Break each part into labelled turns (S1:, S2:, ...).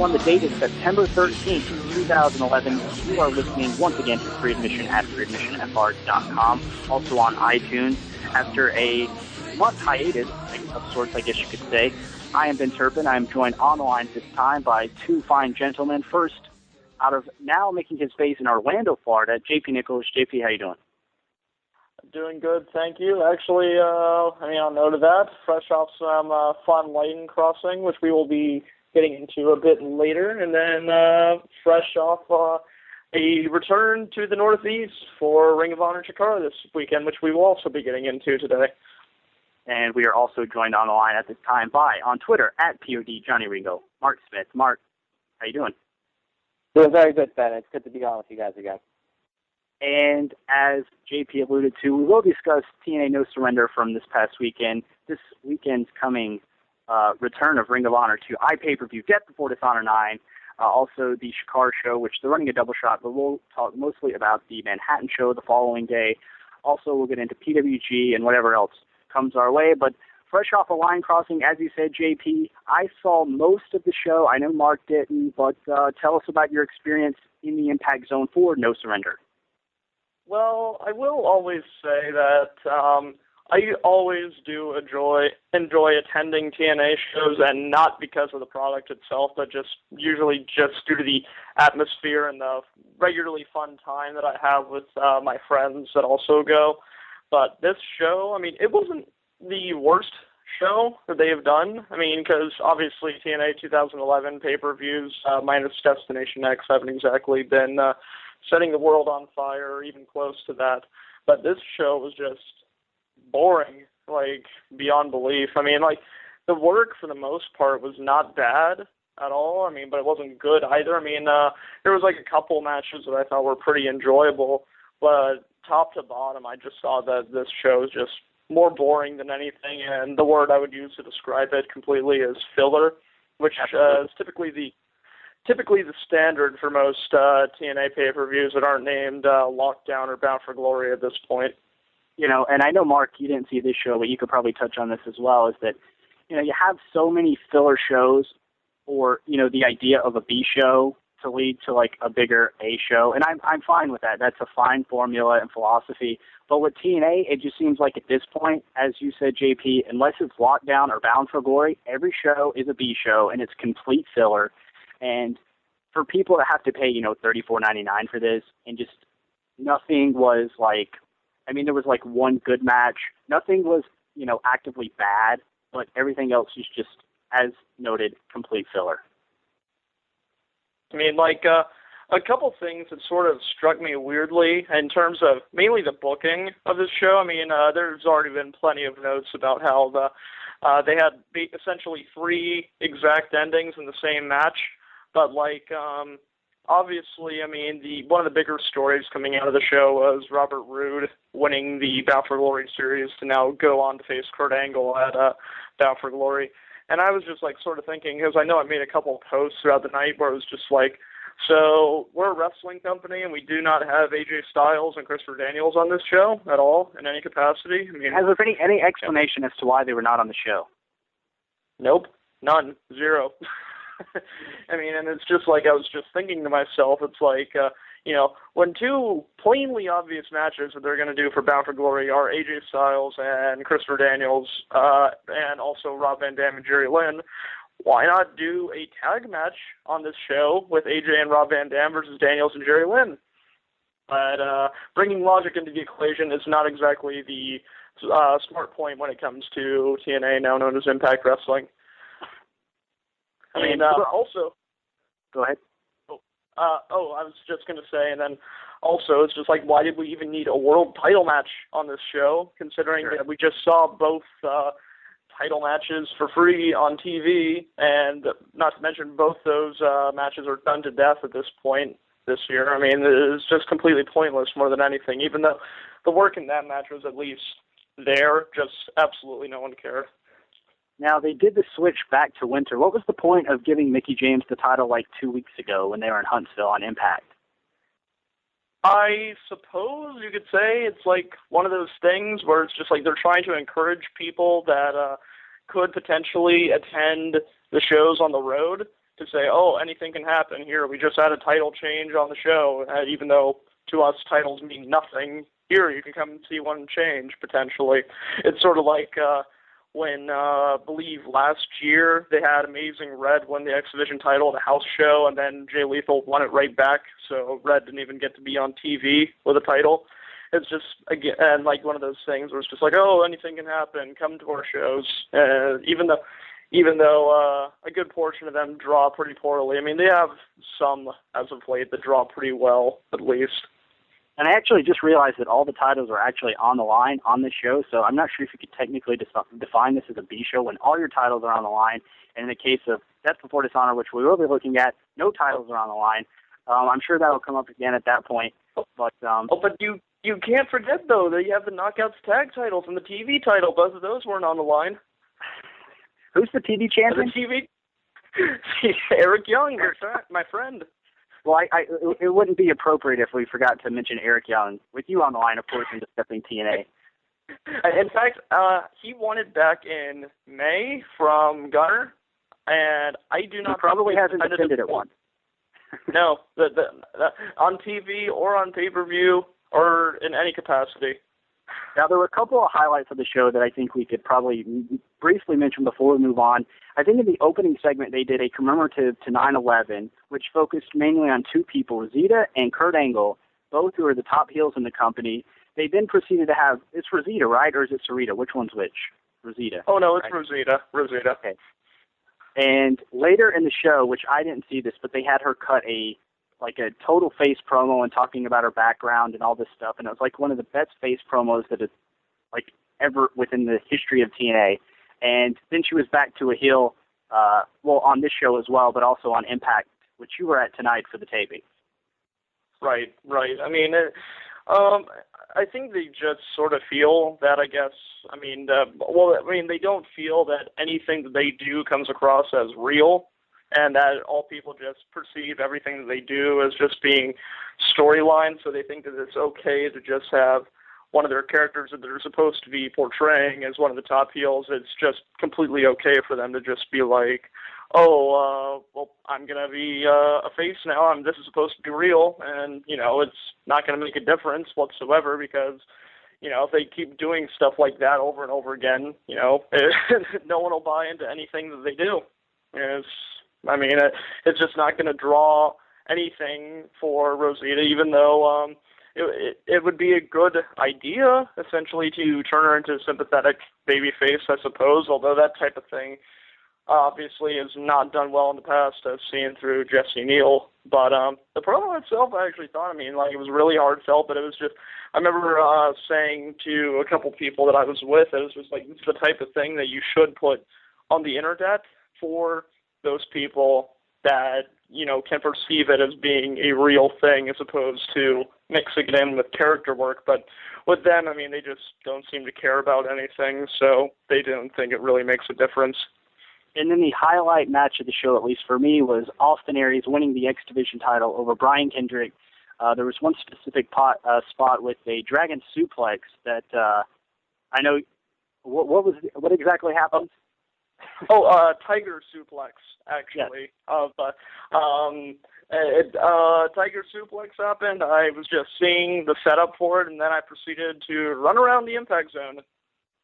S1: Everyone, the date is September 13th, 2011. You are listening once again to Free Admission at freeadmissionfr.com, also on iTunes. After a month hiatus of sorts, I guess you could say, I am Ben Turpin. I am joined on the this time by two fine gentlemen. First, out of now making his base in Orlando, Florida, JP Nichols. JP, how you doing?
S2: Doing good, thank you. Actually, uh, I mean, on note of that, fresh off some uh, fun lane crossing, which we will be getting into a bit later, and then uh, fresh off uh, a return to the Northeast for Ring of Honor Chikara this weekend, which we will also be getting into today.
S1: And we are also joined on the line at this time by, on Twitter, at POD Johnny Ringo, Mark Smith. Mark, how you doing?
S3: Doing very good, Ben. It's good to be on with you guys again.
S1: And as JP alluded to, we will discuss TNA No Surrender from this past weekend. This weekend's coming uh, return of Ring of Honor to iPay-per-view, Death Before Dishonor 9, uh, also the Chikara show, which they're running a double shot, but we'll talk mostly about the Manhattan show the following day. Also, we'll get into PWG and whatever else comes our way. But fresh off a line crossing, as you said, JP, I saw most of the show. I know Mark didn't, but uh, tell us about your experience in the Impact Zone for No Surrender.
S2: Well, I will always say that um, I always do enjoy enjoy attending TNA shows, and not because of the product itself, but just usually just due to the atmosphere and the regularly fun time that I have with uh, my friends that also go. But this show, I mean, it wasn't the worst show that they have done. I mean, because obviously TNA 2011 pay-per-views uh, minus Destination X haven't exactly been uh, setting the world on fire or even close to that. But this show was just boring, like beyond belief. I mean, like the work for the most part was not bad at all. I mean, but it wasn't good either. I mean, uh there was like a couple matches that I thought were pretty enjoyable, but top to bottom, I just saw that this show is just more boring than anything, and the word I would use to describe it completely is filler, which uh, is typically the typically the standard for most uh, TNA pay-per-views that aren't named uh, Lockdown or Bound for Glory at this point.
S1: You know, and I know Mark, you didn't see this show, but you could probably touch on this as well. Is that you know you have so many filler shows, or you know the idea of a B show to lead to like a bigger A show, and I'm I'm fine with that. That's a fine formula and philosophy. But with TNA, it just seems like at this point, as you said, JP, unless it's Lockdown or Bound for Glory, every show is a B show and it's complete filler. And for people that have to pay, you know, thirty four ninety nine for this, and just nothing was like, I mean, there was like one good match. Nothing was, you know, actively bad, but everything else is just, as noted, complete filler.
S2: I mean, like uh, a couple things that sort of struck me weirdly in terms of mainly the booking of this show. I mean, uh, there's already been plenty of notes about how the uh, they had essentially three exact endings in the same match but like, um, obviously, I mean, the one of the bigger stories coming out of the show was Robert Roode winning the Bound for Glory series to now go on to face Kurt Angle at uh, Bound for Glory. And I was just like sort of thinking, because I know I made a couple of posts throughout the night where it was just like, so we're a wrestling company and we do not have AJ Styles and Christopher Daniels on this show at all in any capacity. I mean,
S1: has there any any explanation yeah. as to why they were not on the show?
S2: Nope, none, zero. I mean, and it's just like I was just thinking to myself, it's like, uh, you know, when two plainly obvious matches that they're going to do for Bound for Glory are AJ Styles and Christopher Daniels, uh, and also Rob Van Dam and Jerry Lynn, why not do a tag match on this show with AJ and Rob Van Dam versus Daniels and Jerry Lynn? But uh, bringing logic into the equation is not exactly the uh, smart point when it comes to TNA, now known as Impact Wrestling. I mean, uh, also.
S1: Go ahead.
S2: Oh, uh, oh, I was just gonna say, and then also, it's just like, why did we even need a world title match on this show? Considering sure. that we just saw both uh, title matches for free on TV, and not to mention both those uh, matches are done to death at this point this year. I mean, it's just completely pointless more than anything. Even though the work in that match was at least there, just absolutely no one cared.
S1: Now they did the switch back to winter. What was the point of giving Mickie James the title like two weeks ago when they were in Huntsville on Impact?
S2: I suppose you could say it's like one of those things where it's just like they're trying to encourage people that uh, could potentially attend the shows on the road to say, oh, anything can happen here. We just had a title change on the show, uh, even though to us titles mean nothing. Here, you can come and see one change potentially. It's sort of like uh, when uh, I believe last year they had Amazing Red win the X Division title at a house show, and then Jay Lethal won it right back. So Red didn't even get to be on TV with a title. It's just again and like one of those things where it's just like, oh, anything can happen. Come to our shows, uh, even though even though uh, a good portion of them draw pretty poorly. I mean, they have some as of late that draw pretty well, at least.
S1: And I actually just realized that all the titles are actually on the line on this show, so I'm not sure if you could technically define this as a B show when all your titles are on the line. And in the case of Death Before Dishonor, which we will be looking at, no titles are on the line. Um, I'm sure that will come up again at that point. But um,
S2: oh, but you you can't forget though that you have the Knockouts tag titles and the TV title. Both of those weren't on the line.
S1: Who's the TV champion?
S2: The TV. Eric Young, my friend.
S1: Well, I, I, it wouldn't be appropriate if we forgot to mention Eric Young with you on the line, of course, in discussing TNA.
S2: In fact, uh, he won it back in May from Gunner, and I do not.
S1: He probably hasn't defended it once.
S2: no, the, the, the on TV or on pay per view or in any capacity.
S1: Now, there were a couple of highlights of the show that I think we could probably briefly mention before we move on. I think in the opening segment, they did a commemorative to 9 11, which focused mainly on two people, Rosita and Kurt Angle, both who are the top heels in the company. They then proceeded to have, it's Rosita, right? Or is it Sarita? Which one's which? Rosita.
S2: Oh, no, it's right? Rosita. Rosita.
S1: Okay. And later in the show, which I didn't see this, but they had her cut a like a total face promo and talking about her background and all this stuff, and it was like one of the best face promos that has like ever within the history of TNA. And then she was back to a heel, uh, well, on this show as well, but also on Impact, which you were at tonight for the taping.
S2: Right, right. I mean, it, um, I think they just sort of feel that. I guess. I mean, uh, well, I mean, they don't feel that anything that they do comes across as real and that all people just perceive everything that they do as just being storyline. So they think that it's okay to just have one of their characters that they're supposed to be portraying as one of the top heels. It's just completely okay for them to just be like, oh, uh, well, I'm gonna be uh, a face now. I'm this is supposed to be real, and you know, it's not gonna make a difference whatsoever because. You know, if they keep doing stuff like that over and over again, you know, no one will buy into anything that they do. It's I mean, it, it's just not going to draw anything for Rosita, even though um, it, it, would be a good idea, essentially, to turn her into a sympathetic baby face, I suppose, although that type of thing obviously has not done well in the past, as seen through Jesse Neal. But um, the promo itself, I actually thought, I mean, like, it was really heartfelt, but it was just, I remember uh, saying to a couple people that I was with, it was just like, this is the type of thing that you should put on the internet for those people that you know can perceive it as being a real thing as opposed to mixing it in with character work but with them i mean they just don't seem to care about anything so they don't think it really makes a difference
S1: and then the highlight match of the show, at least for me, was Austin Aries winning the X Division title over Brian Kendrick. Uh, there was one specific pot, uh, spot with a dragon suplex that uh, I know. What, what was what exactly happened?
S2: oh, uh, Tiger Suplex, actually. Yes. Of uh, um, it, uh, Tiger Suplex happened. I was just seeing the setup for it, and then I proceeded to run around the impact zone.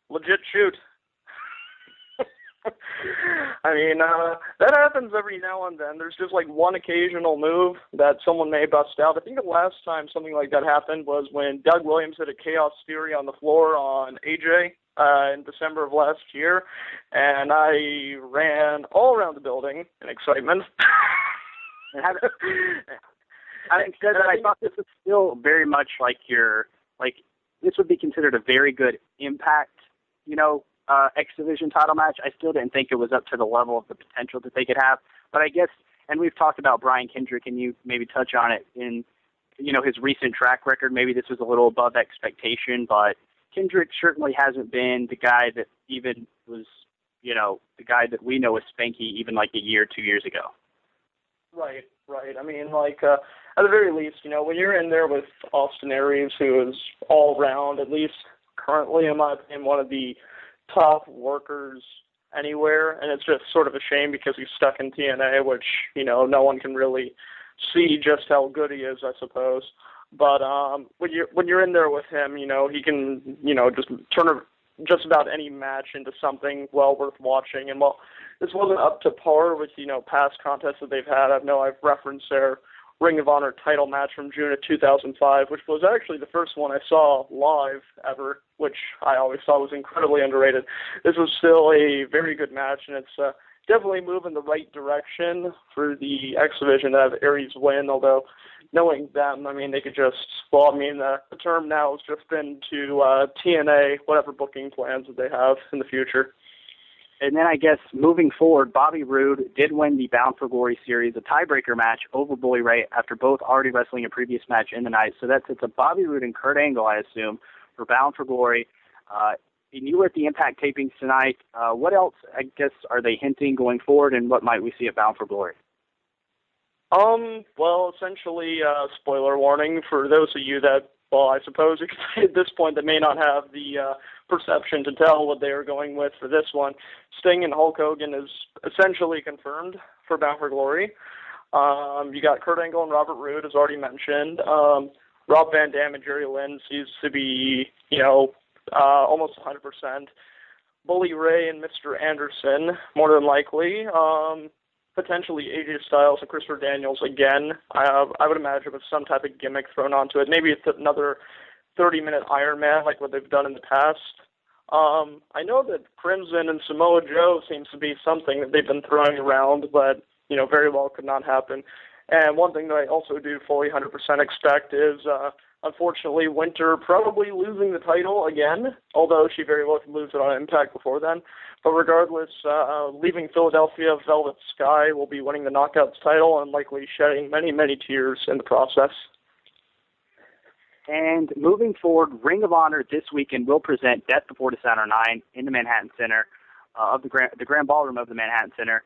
S2: Legit shoot. I mean, uh, that happens every now and then. There's just like one occasional move that someone may bust out. I think the last time something like that happened was when Doug Williams hit a Chaos Theory on the floor on AJ uh, in December of last year, and I ran all around the building in excitement.
S1: and having said that, I thought this was still very much like your like this would be considered a very good impact, you know, uh, X Division title match. I still didn't think it was up to the level of the potential that they could have, but I guess, and we've talked about Brian Kendrick, and you maybe touch on it in, you know, his recent track record. Maybe this was a little above expectation, but Kendrick certainly hasn't been the guy that even was, you know, the guy that we know as Spanky even like a year, two years ago.
S2: Right, right. I mean, like uh, at the very least, you know, when you're in there with Austin Aries, who is all round, at least currently, in my opinion, one of the top workers anywhere, and it's just sort of a shame because he's stuck in TNA, which you know no one can really see just how good he is, I suppose. But um, when you're when you're in there with him, you know he can you know just turn just about any match into something well worth watching. And while this wasn't up to par with you know past contests that they've had, I know I've referenced their Ring of Honor title match from June of 2005, which was actually the first one I saw live ever, which I always thought was incredibly underrated. This was still a very good match, and it's uh, definitely moving the right direction for the X Division to have Aries win, although knowing them, I mean, they could just, well, I mean, the, the term now has just been to uh, TNA, whatever booking plans that they have in the future.
S1: And then I guess moving forward, Bobby Roode did win the Bound for Glory series, a tiebreaker match over Bully Ray after both already wrestling a previous match in the night. So that's it's a Bobby Roode and Kurt Angle, I assume, for Bound for Glory. Uh, and you were at the Impact tapings tonight. Uh, what else, I guess, are they hinting going forward, and what might we see at Bound for Glory?
S2: Um, well, essentially, uh, spoiler warning for those of you that, well, I suppose at this point that may not have the uh, perception to tell what they are going with for this one. Sting and Hulk Hogan is essentially confirmed for Bound for Glory. Um, you got Kurt Angle and Robert Roode, as already mentioned. Um, Rob Van Dam and Jerry Lynn seems to be, you know, uh, almost 100%. Bully Ray and Mr. Anderson, more than likely. Um, potentially AJ Styles and Christopher Daniels again. I, I would imagine with some type of gimmick thrown onto it. Maybe it's another 30 minute Iron Man like what they've done in the past. Um, I know that Crimson and Samoa Joe seems to be something that they've been throwing around, but you know very well could not happen. And one thing that I also do fully 100% expect is uh, Unfortunately, Winter probably losing the title again, although she very well could lose it on Impact before then. But regardless, uh, leaving Philadelphia, Velvet Sky will be winning the Knockouts title and likely shedding many, many tears in the process.
S1: And moving forward, Ring of Honor this weekend will present Death Before Dishonor 9 in the Manhattan Center uh, of the Grand, the Grand Ballroom of the Manhattan Center.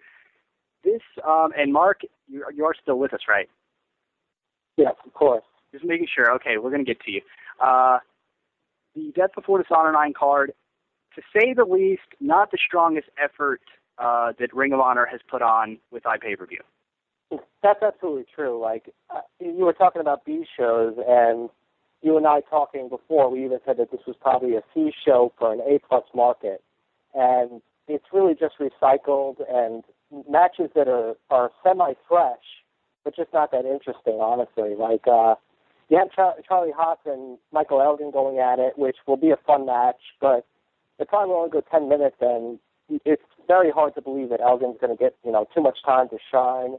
S1: This um, and Mark, you, you are still with us, right?
S3: Yes, of course.
S1: Just making sure. Okay, we're going to get to you. Uh, the Death Before Dishonor 9 card, to say the least, not the strongest effort uh, that Ring of Honor has put on with iPay-per-view.
S3: That's absolutely true. Like uh, you were talking about B shows, and you and I talking before, we even said that this was probably a C show for an A plus market, and it's really just recycled and matches that are are semi fresh, but just not that interesting, honestly. Like uh, you have Char- Charlie Haas and Michael Elgin going at it, which will be a fun match, but it probably will only go 10 minutes, and it's very hard to believe that Elgin's going to get, you know, too much time to shine.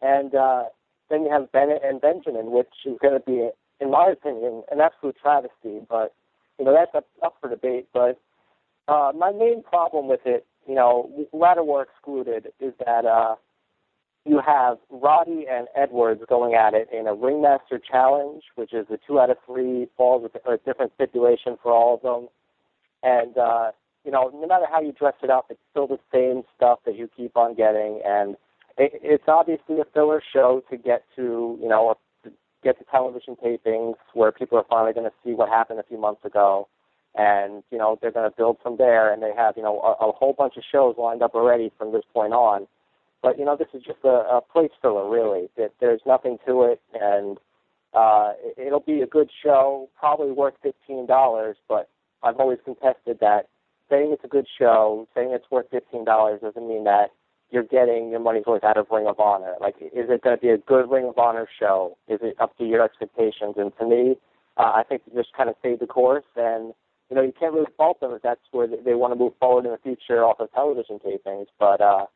S3: And uh, then you have Bennett and Benjamin, which is going to be, in my opinion, an absolute travesty. But, you know, that's up, up for debate. But uh, my main problem with it, you know, ladder war excluded, is that uh, you have Roddy and Edwards going at it in a ringmaster challenge, which is a two out of three falls with a different stipulation for all of them. And uh, you know, no matter how you dress it up, it's still the same stuff that you keep on getting, and it, it's obviously a filler show to get to, you know, get to television tapings where people are finally going to see what happened a few months ago, and you know they're going to build from there, and they have you know a, a whole bunch of shows lined up already from this point on but you know, this is just a, a place filler, really. That there's nothing to it, and uh, it'll be a good show, probably worth fifteen dollars. But I've always contested that saying it's a good show, saying it's worth fifteen dollars doesn't mean that you're getting your money's worth out of Ring of Honor. Like, is it going to be a good Ring of Honor show? Is it up to your expectations? And to me, uh, I think they just kind of stayed the course, and you know, you can't really fault them if that's where they, they want to move forward in the future off of television tapings. But uh,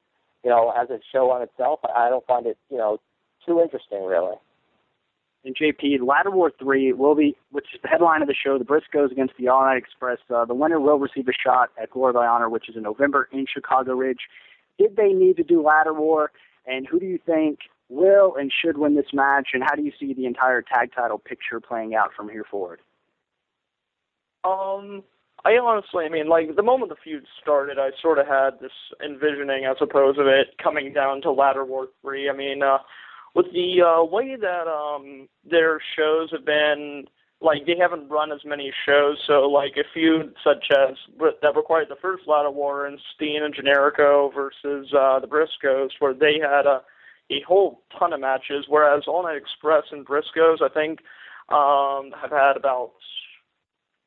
S3: you know, as a show on itself, I don't find it, you know, too interesting really.
S1: And JP, Ladder War 3 will be, which is the headline of the show, the Briscoes against the All Night Express. Uh, the winner will receive a shot at Glory by Honor, which is in November in Chicago Ridge. Did they need to do Ladder War? And who do you think will and should win this match? And how do you see the entire tag title picture playing out from here forward?
S2: Um, I honestly, I mean, like the moment the feud started, I sort of had this envisioning, I suppose, of it coming down to Ladder War three. I mean, uh, with the uh, way that um, their shows have been like they haven't run as many shows. So like a feud such as that required the first Ladder War and Steen and Generico versus uh, the Briscoes, where they had a a whole ton of matches. Whereas All Night Express and Briscoes, I think, um, have had about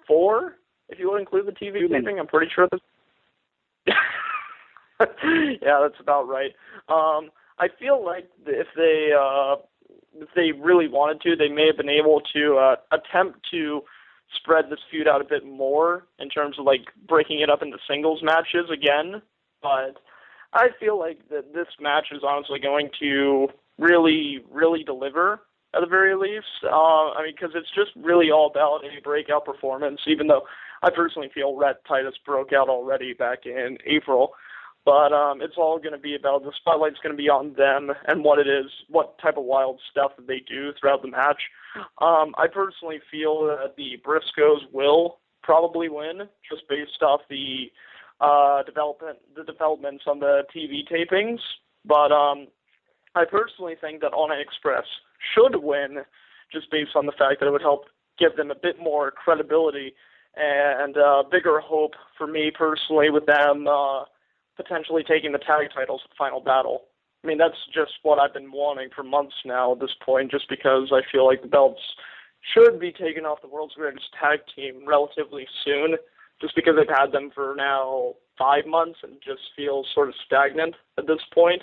S2: four, if you would include the TV taping. I'm pretty sure that. yeah, that's about right. Um, I feel like if they uh, if they really wanted to, they may have been able to uh, attempt to spread this feud out a bit more in terms of like breaking it up into singles matches again. But I feel like that this match is honestly going to really, really deliver at the very least. Uh, I mean, because it's just really all about a breakout performance. Even though I personally feel Rhett Titus broke out already back in April. But um, it's all going to be about the spotlight's going to be on them and what it is, what type of wild stuff that they do throughout the match. Um, I personally feel that the Briscoes will probably win just based off the uh, development, the developments on the TV tapings. But um, I personally think that All Express should win, just based on the fact that it would help give them a bit more credibility and uh, bigger hope for me personally with them. Uh, potentially taking the tag titles at Final Battle. I mean, that's just what I've been wanting for months now at this point, just because I feel like the belts should be taken off the World's Greatest Tag Team relatively soon, just because they've had them for now five months and just feels sort of stagnant at this point.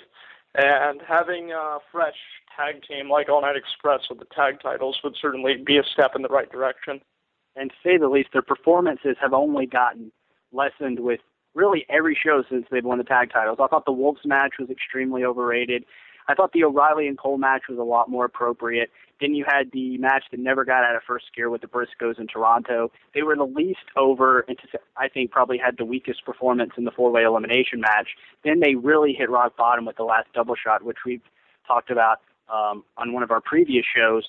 S2: And having a fresh tag team like All Night Express with the tag titles would certainly be a step in the right direction.
S1: And to say the least, their performances have only gotten lessened with really every show since they've won the tag titles. I thought the Wolves match was extremely overrated. I thought the O'Reilly and Cole match was a lot more appropriate. Then you had the match that never got out of first gear with the Briscoes in Toronto. They were the least over, and I think probably had the weakest performance in the four-way elimination match. Then they really hit rock bottom with the last double shot, which we've talked about um, on one of our previous shows.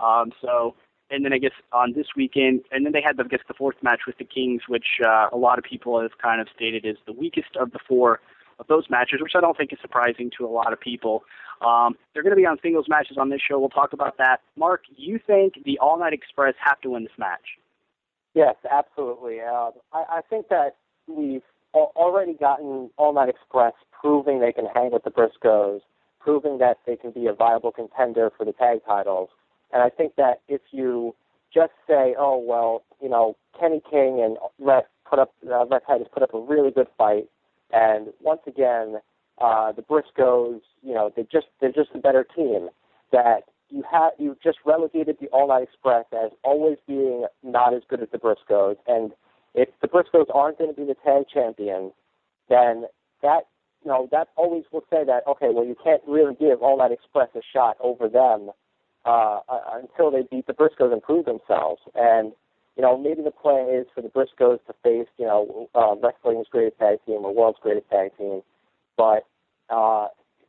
S1: Um, so and then I guess on this weekend, and then they had, the, I guess, the fourth match with the Kings, which uh, a lot of people have kind of stated is the weakest of the four of those matches, which I don't think is surprising to a lot of people. Um, they're going to be on singles matches on this show. We'll talk about that. Mark, you think the All Night Express have to win this match?
S3: Yes, absolutely. Uh, I, I think that we've already gotten All Night Express proving they can hang with the Briscoes, proving that they can be a viable contender for the tag titles. And I think that if you just say, oh well, you know, Kenny King and Rhett put up uh, Rhett Titus put up a really good fight, and once again, uh, the Briscoes, you know, they just they're just a better team. That you have you just relegated the All Night Express as always being not as good as the Briscoes, and if the Briscoes aren't going to be the tag champions, then that you know that always will say that okay, well you can't really give All Night Express a shot over them uh, uh, until they beat the Briscoes and prove themselves. And you know, maybe the plan is for the Briscoes to face, you know, uh, wrestling's greatest tag team or world's greatest tag team. But uh,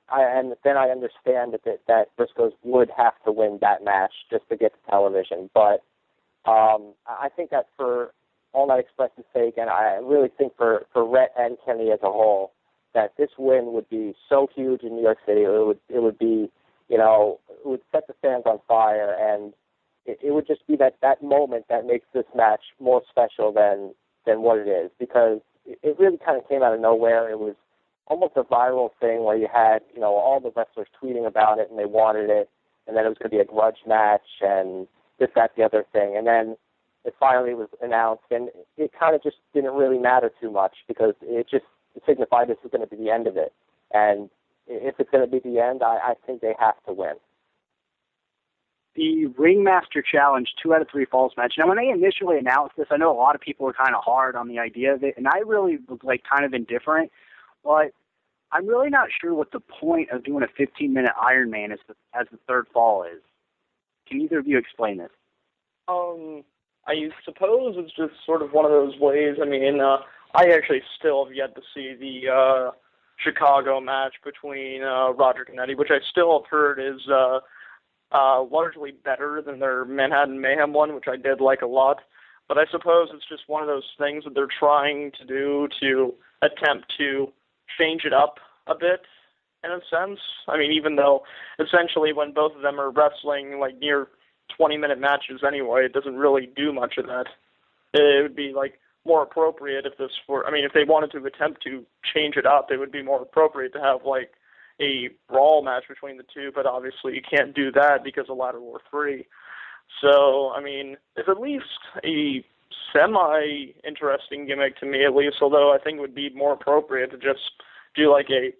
S3: I, and then I understand that, that that Briscoes would have to win that match just to get to television. But um, I think that for All Night Express's sake, and I really think for for Rhett and Kenny as a whole, that this win would be so huge in New York City. It would it would be you know, it would set the fans on fire, and it, it would just be that that moment that makes this match more special than than what it is because it, it really kind of came out of nowhere. It was almost a viral thing where you had you know all the wrestlers tweeting about it and they wanted it, and then it was going to be a grudge match and this that the other thing, and then it finally was announced, and it kind of just didn't really matter too much because it just signified this was going to be the end of it. And if it's going to be the end, I, I think they have to win.
S1: The Ringmaster Challenge two out of three falls match. Now, when they initially announced this, I know a lot of people were kind of hard on the idea of it, and I really was like kind of indifferent. But I'm really not sure what the point of doing a 15 minute Iron Man as the, as the third fall is. Can either of you explain this?
S2: Um, I suppose it's just sort of one of those ways. I mean, uh, I actually still have yet to see the uh, Chicago match between uh, Roger Canetti, which I still have heard is uh, uh, largely better than their Manhattan Mayhem one, which I did like a lot. But I suppose it's just one of those things that they're trying to do to attempt to change it up a bit, in a sense. I mean, even though essentially when both of them are wrestling like near 20 minute matches anyway. It doesn't really do much of that. It would be like more appropriate if this were. I mean, if they wanted to attempt to change it up, it would be more appropriate to have like a brawl match between the two. But obviously, you can't do that because of Ladder War three. So, I mean, it's at least a semi interesting gimmick to me, at least. Although I think it would be more appropriate to just do like a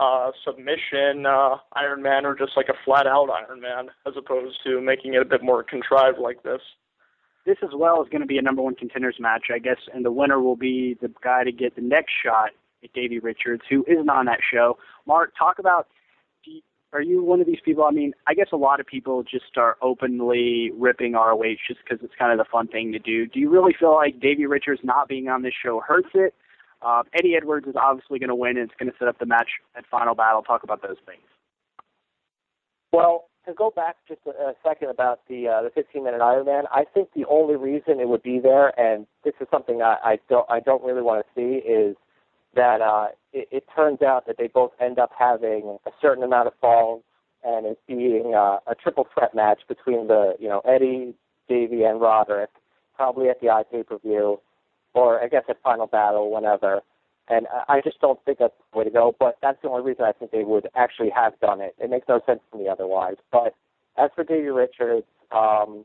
S2: uh, submission uh, Iron Man or just like a flat out Iron Man, as opposed to making it a bit more contrived like this.
S1: This as well is going to be a number one contenders match, I guess, and the winner will be the guy to get the next shot at Davey Richards, who isn't on that show. Mark, talk about. Are you one of these people? I mean, I guess a lot of people just are openly ripping ROH just because it's kind of the fun thing to do. Do you really feel like Davey Richards not being on this show hurts it? Uh, Eddie Edwards is obviously going to win, and it's going to set up the match at Final Battle. Talk about those things.
S3: Well, to go back just a, a second about the uh, the 15 minute Ironman, I think the only reason it would be there, and this is something I, I don't I don't really want to see, is that uh, it, it turns out that they both end up having a certain amount of falls, and it being uh, a triple threat match between the you know Eddie, Davey, and Roderick, probably at the I pay per view or I guess at Final Battle, whenever. And I just don't think that's the way to go. But that's the only reason I think they would actually have done it. It makes no sense to me otherwise. But as for Davey Richards, um,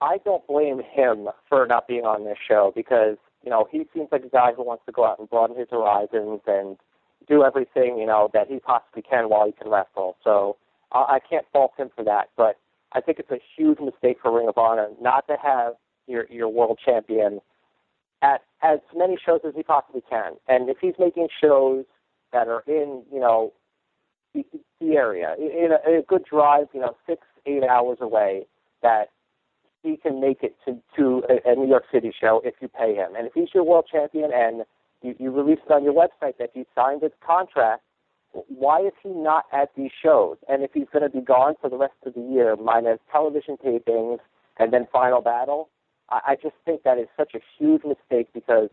S3: I don't blame him for not being on this show because you know he seems like a guy who wants to go out and broaden his horizons and do everything you know that he possibly can while he can wrestle. So uh, I can't fault him for that. But I think it's a huge mistake for Ring of Honor not to have your your world champion at as many shows as he possibly can. And if he's making shows that are in, you know, the, the area, in a, in a good drive, you know, six, eight hours away, that he can make it to, to a, a New York City show if you pay him. And if he's your world champion and you, you release it on your website that he signed his contract, why is he not at these shows? And if he's going to be gone for the rest of the year, minus television tapings and then final battle, I, I just think that is such a huge mistake because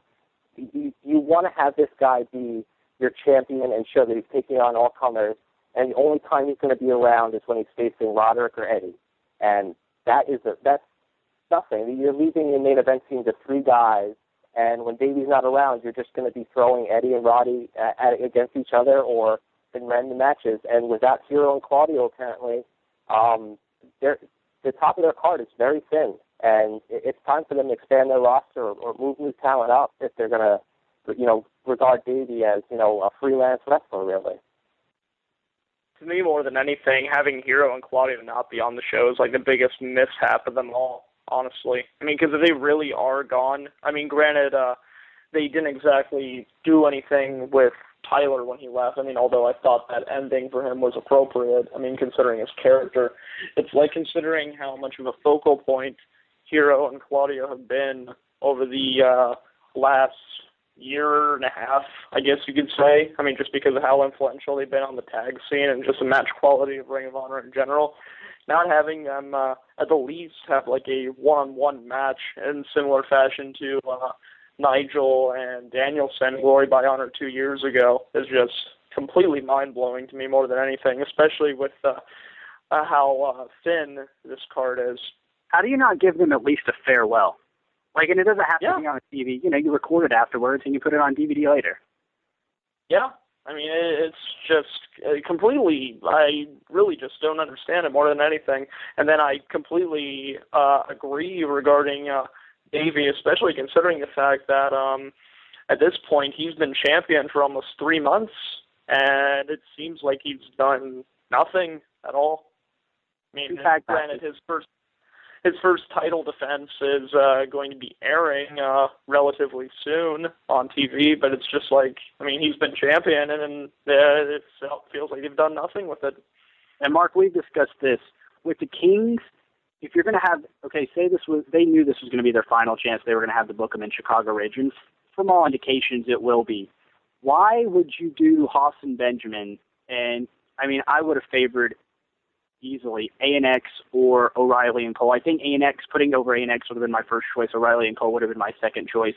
S3: you, you want to have this guy be your champion and show that he's taking on all comers, and the only time he's going to be around is when he's facing Roderick or Eddie, and that is a, that's nothing. You're leaving your main event team to three guys, and when Davey's not around, you're just going to be throwing Eddie and Roddy at, at, against each other or in random matches. And without Hero and Claudio, apparently, um, the top of their card is very thin and it's time for them to expand their roster or, or move new talent up if they're going to, you know, regard Davey as you know a freelance wrestler really.
S2: To me, more than anything, having Hero and Claudio not be on the show is like the biggest mishap of them all. Honestly, I mean, because if they really are gone, I mean, granted, uh, they didn't exactly do anything with Tyler when he left. I mean, although I thought that ending for him was appropriate. I mean, considering his character, it's like considering how much of a focal point Hero and Claudio have been over the uh, last year and a half, I guess you could say. I mean, just because of how influential they've been on the tag scene and just the match quality of Ring of Honor in general. Not having them uh, at the least have like a one-on-one match in similar fashion to uh, Nigel and Danielson, Glory by Honor two years ago, is just completely mind-blowing to me more than anything, especially with uh, uh, how uh, thin this card is
S1: how do you not give them at least a farewell? Like, and it doesn't have
S2: yeah.
S1: to be on TV. You know, you record it afterwards and you put it on DVD later.
S2: Yeah, I mean, it's just uh, completely. I really just don't understand it more than anything. And then I completely uh, agree regarding uh, Davey, especially considering the fact that um, at this point he's been champion for almost three months, and it seems like he's done nothing at all. I mean, granted, his first his first title defense is uh, going to be airing uh, relatively soon on TV, but it's just like I mean he's been champion and, and uh, it feels like they've done nothing with it.
S1: And Mark, we've discussed this with the Kings. If you're going to have okay, say this was they knew this was going to be their final chance. They were going to have to book him in Chicago regions. From all indications, it will be. Why would you do Haas and Benjamin? And I mean, I would have favored easily ANX or O'Reilly and Cole. I think ANX putting over ANX would have been my first choice. O'Reilly and Cole would have been my second choice.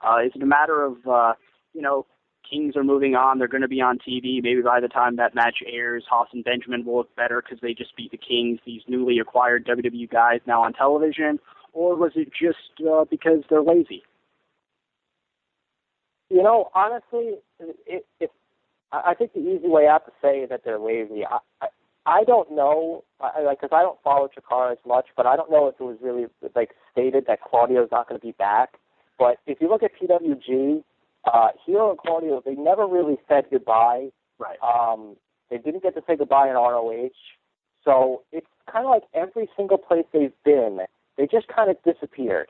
S1: Uh, is it a matter of uh, you know Kings are moving on. They're going to be on TV. Maybe by the time that match airs, Haas and Benjamin will look better because they just beat the Kings, these newly acquired WWE guys now on television? Or was it just uh, because they're lazy?
S3: You know, honestly, it, it, I think the easy way out to say that they're lazy. I, I, I don't know, I, like, because I don't follow Chikara as much, but I don't know if it was really like stated that Claudio's not going to be back. But if you look at PWG, uh, Hero and Claudio, they never really said goodbye.
S1: Right.
S3: Um, they didn't get to say goodbye in ROH. So it's kind of like every single place they've been, they just kind of disappeared.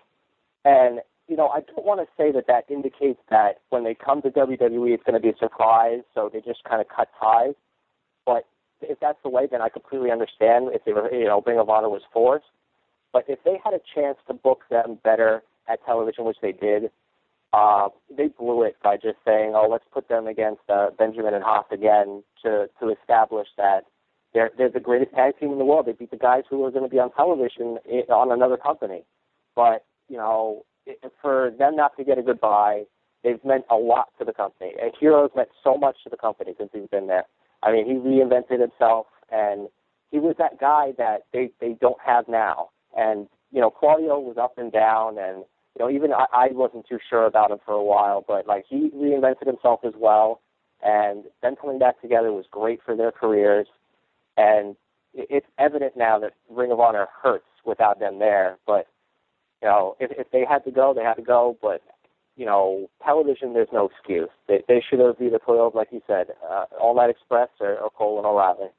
S3: And, you know, I don't want to say that that indicates that when they come to WWE, it's going to be a surprise, so they just kind of cut ties. But if that's the way, then I completely understand if they were, you know, Ring of Honor was forced. But if they had a chance to book them better at television, which they did, uh, they blew it by just saying, "Oh, let's put them against uh, Benjamin and Haas again to to establish that they're they're the greatest tag team in the world. They beat the guys who are going to be on television on another company." But you know, for them not to get a goodbye, they've meant a lot to the company. And Hero's meant so much to the company since he's been there. I mean, he reinvented himself, and he was that guy that they they don't have now. And you know, Claudio was up and down, and you know, even I, I wasn't too sure about him for a while, but like he reinvented himself as well, and them coming back together was great for their careers, and it's evident now that Ring of Honor hurts without them there. But you know, if if they had to go, they had to go. But you know, television, there's no excuse. They they should have either put like you said, uh, All Night Express or, or Cole and O'Reilly.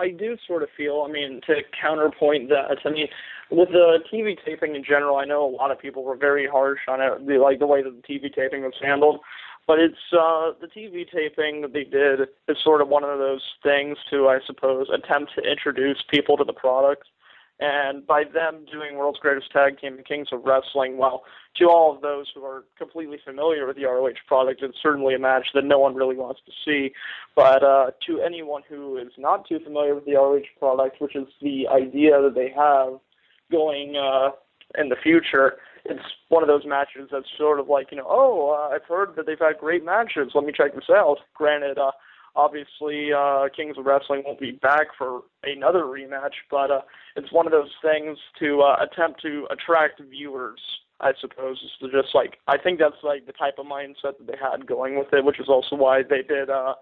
S2: I do sort of feel, I mean, to counterpoint that, I mean, with the TV taping in general, I know a lot of people were very harsh on it, like the way that the TV taping was handled. But it's uh, the TV taping that they did is sort of one of those things to, I suppose, attempt to introduce people to the product. And by them doing World's Greatest Tag Team and Kings of Wrestling, well, to all of those who are completely familiar with the ROH product, it's certainly a match that no one really wants to see. But uh, to anyone who is not too familiar with the ROH product, which is the idea that they have going uh, in the future, it's one of those matches that's sort of like, you know, oh, uh, I've heard that they've had great matches. Let me check this out. Granted, uh, Obviously, uh, Kings of Wrestling won't be back for another rematch, but uh, it's one of those things to uh, attempt to attract viewers. I suppose is to just like I think that's like the type of mindset that they had going with it, which is also why they did uh,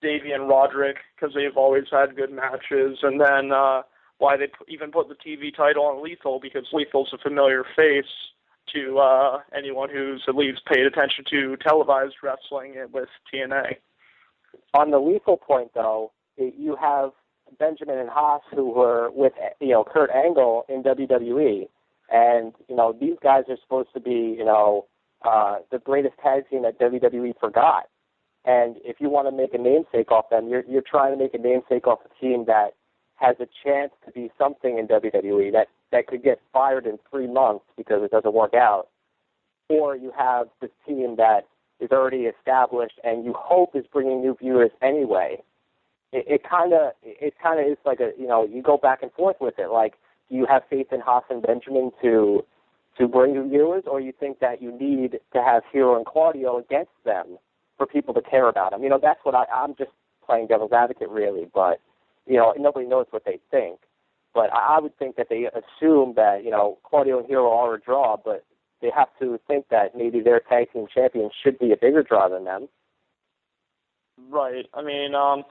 S2: Davey and Roderick because they've always had good matches, and then uh, why they p- even put the TV title on Lethal because Lethal's a familiar face to uh, anyone who's at least paid attention to televised wrestling with TNA.
S3: On the lethal point, though, you have Benjamin and Haas who were with you know Kurt Angle in WWE, and you know these guys are supposed to be you know uh, the greatest tag team that WWE forgot. And if you want to make a namesake off them, you're you're trying to make a namesake off a team that has a chance to be something in WWE that that could get fired in three months because it doesn't work out, or you have this team that is already established and you hope is bringing new viewers anyway. It kind of it kind of is like a you know you go back and forth with it. Like, do you have faith in Haas and Benjamin to to bring new viewers, or you think that you need to have Hero and Claudio against them for people to care about them? You know, that's what I, I'm just playing devil's advocate, really. But you know, nobody knows what they think. But I, I would think that they assume that you know Claudio and Hero are a draw, but they have to think that maybe their tag team champion should be a bigger draw than them.
S2: Right. I mean, um,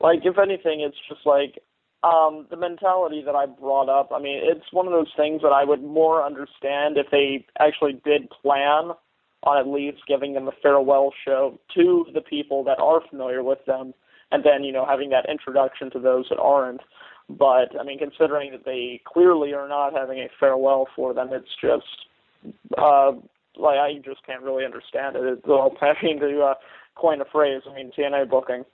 S2: like if anything, it's just like um, the mentality that I brought up. I mean, it's one of those things that I would more understand if they actually did plan on at least giving them a farewell show to the people that are familiar with them, and then you know having that introduction to those that aren't. But I mean, considering that they clearly are not having a farewell for them, it's just uh, like I just can't really understand it. It's all having to uh, coin a phrase. I mean, TNA booking.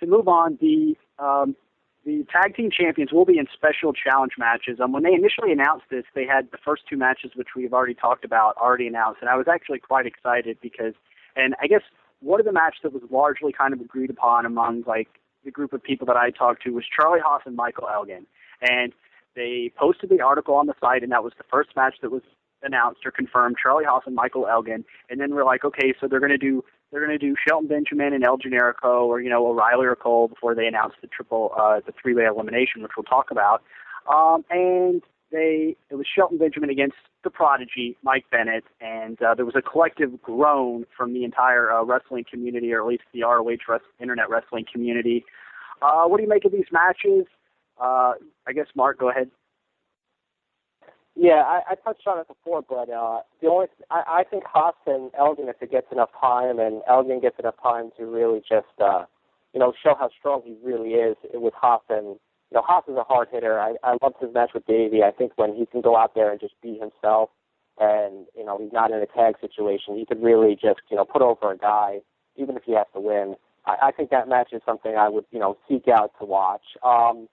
S1: To move on, the um, the tag team champions will be in special challenge matches. Um, when they initially announced this, they had the first two matches, which we've already talked about, already announced, and I was actually quite excited because, and I guess one of the matches that was largely kind of agreed upon among like the group of people that I talked to was Charlie Haas and Michael Elgin, and they posted the article on the site, and that was the first match that was announced or confirmed Charlie Haas and Michael Elgin, and then we're like, okay, so they're going to do they're going to do Shelton Benjamin and El Generico, or you know O'Reilly or Cole before they announce the triple uh, the three way elimination, which we'll talk about. Um, and they it was Shelton Benjamin against the prodigy Mike Bennett, and uh, there was a collective groan from the entire uh, wrestling community, or at least the ROH internet wrestling community. Uh, what do you make of these matches? Uh, I guess Mark, go ahead.
S3: Yeah, I, I touched on it before, but uh, the only I, I think Haas and Elgin, if it gets enough time, and Elgin gets enough time to really just uh, you know show how strong he really is with Haas and you know, Haas is a hard hitter. I, I loved his match with Davey. I think when he can go out there and just be himself and, you know, he's not in a tag situation, he could really just, you know, put over a guy, even if he has to win. I, I think that match is something I would, you know, seek out to watch. Um,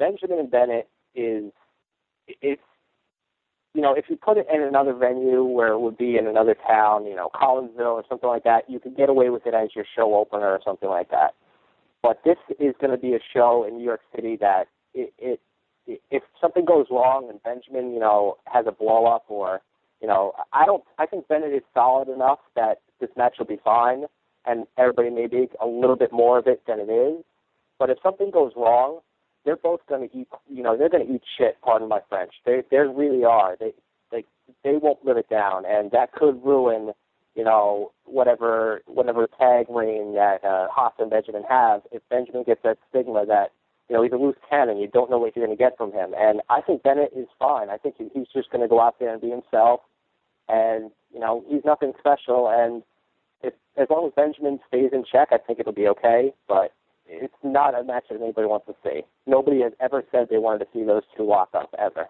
S3: Benjamin and Bennett is, it's, you know, if you put it in another venue where it would be in another town, you know, Collinsville or something like that, you could get away with it as your show opener or something like that. But this is going to be a show in New York City that it, it if something goes wrong and Benjamin, you know, has a blow up or, you know, I don't. I think Bennett is solid enough that this match will be fine, and everybody may be a little bit more of it than it is. But if something goes wrong, they're both going to eat. You know, they're going to eat shit. Pardon my French. They they really are. They they they won't live it down, and that could ruin you know, whatever whatever tag reign that uh, Haas and Benjamin have, if Benjamin gets that stigma that you know he's a loose cannon, you don't know what you're going to get from him. And I think Bennett is fine. I think he's just going to go out there and be himself, and you know he's nothing special. And if as long as Benjamin stays in check, I think it'll be okay. But it's not a match that anybody wants to see. Nobody has ever said they wanted to see those two lock up ever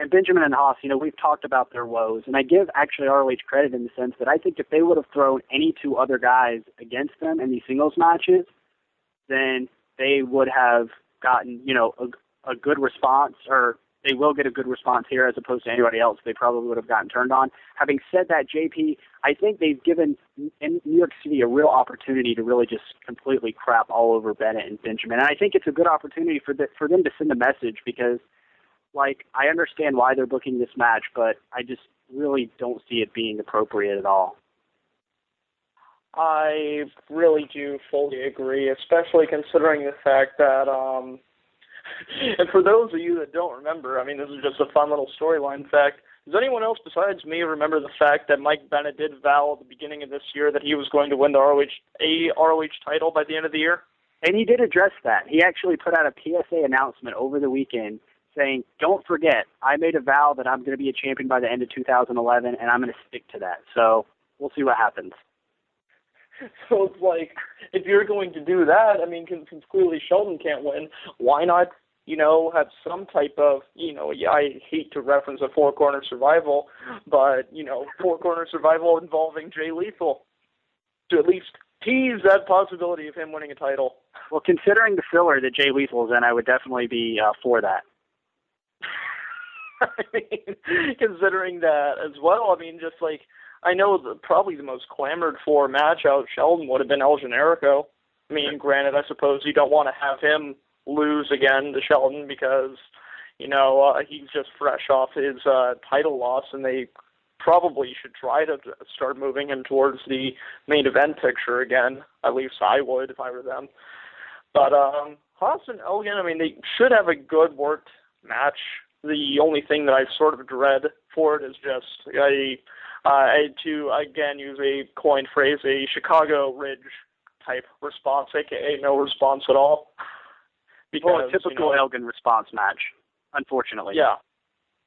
S1: and Benjamin and Haas, you know, we've talked about their woes, and I give actually ROH credit in the sense that I think if they would have thrown any two other guys against them in these singles matches, then they would have gotten, you know, a, a good response, or they will get a good response here as opposed to anybody else. They probably would have gotten turned on. Having said that, JP, I think they've given New York City a real opportunity to really just completely crap all over Bennett and Benjamin, and I think it's a good opportunity for the, for them to send a message because like I understand why they're booking this match, but I just really don't see it being appropriate at all.
S2: I really do fully agree, especially considering the fact that um and for those of you that don't remember, I mean this is just a fun little storyline fact. Does anyone else besides me remember the fact that Mike Bennett did vow at the beginning of this year that he was going to win the ROH a ROH title by the end of the year?
S1: And he did address that. He actually put out a PSA announcement over the weekend saying, "Don't forget, I made a vow that I'm going to be a champion by the end of 2011, and I'm going to stick to that." So we'll see what happens.
S2: So it's like, if you're going to do that, I mean, since clearly Shelton can't win, why not, you know, have some type of, you know, yeah, I hate to reference a four corner survival, but you know, four corner survival involving Jay Lethal to at least tease that possibility of him winning a title.
S1: Well, considering the filler that Jay Lethal is in, I would definitely be uh, for that.
S2: I mean, considering that as well, I mean, just like I know the probably the most clamored for match out of Shelton would have been El Generico. I mean, granted, I suppose you don't want to have him lose again to Shelton because you know uh, he's just fresh off his uh, title loss, and they probably should try to start moving him towards the main event picture again. At least I would if I were them. But um, Haas and Elgin, I mean, they should have a good worked match the only thing that I sort of dread for it is just a uh, to again use a coined phrase, a Chicago Ridge type response, aka no response at all.
S1: Because, well, a typical you know, Elgin response match, unfortunately.
S2: Yeah,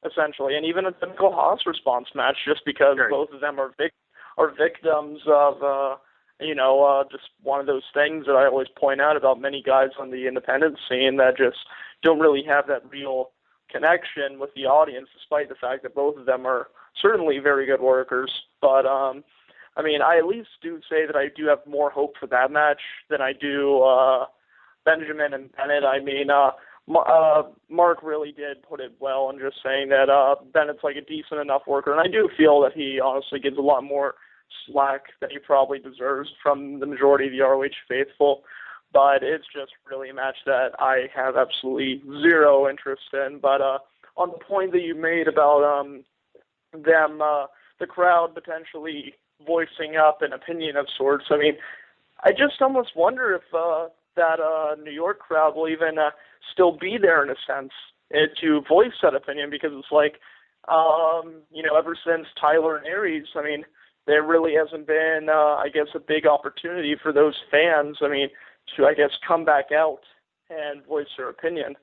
S2: essentially, and even a typical Haas response match, just because sure. both of them are vic- are victims of uh, you know uh, just one of those things that I always point out about many guys on the independent scene that just don't really have that real connection with the audience, despite the fact that both of them are certainly very good workers. But um, I mean, I at least do say that I do have more hope for that match than I do uh, Benjamin and Bennett. I mean, uh, uh, Mark really did put it well in just saying that uh, Bennett's like a decent enough worker, and I do feel that he honestly gives a lot more slack than he probably deserves from the majority of the ROH faithful but it's just really a match that I have absolutely zero interest in. But uh, on the point that you made about um, them uh, the crowd potentially voicing up an opinion of sorts. I mean, I just almost wonder if uh, that uh, New York crowd will even uh, still be there in a sense uh, to voice that opinion because it's like, um, you know, ever since Tyler and Aries, I mean, there really hasn't been, uh, I guess, a big opportunity for those fans. I mean, to I guess come back out and voice their opinion.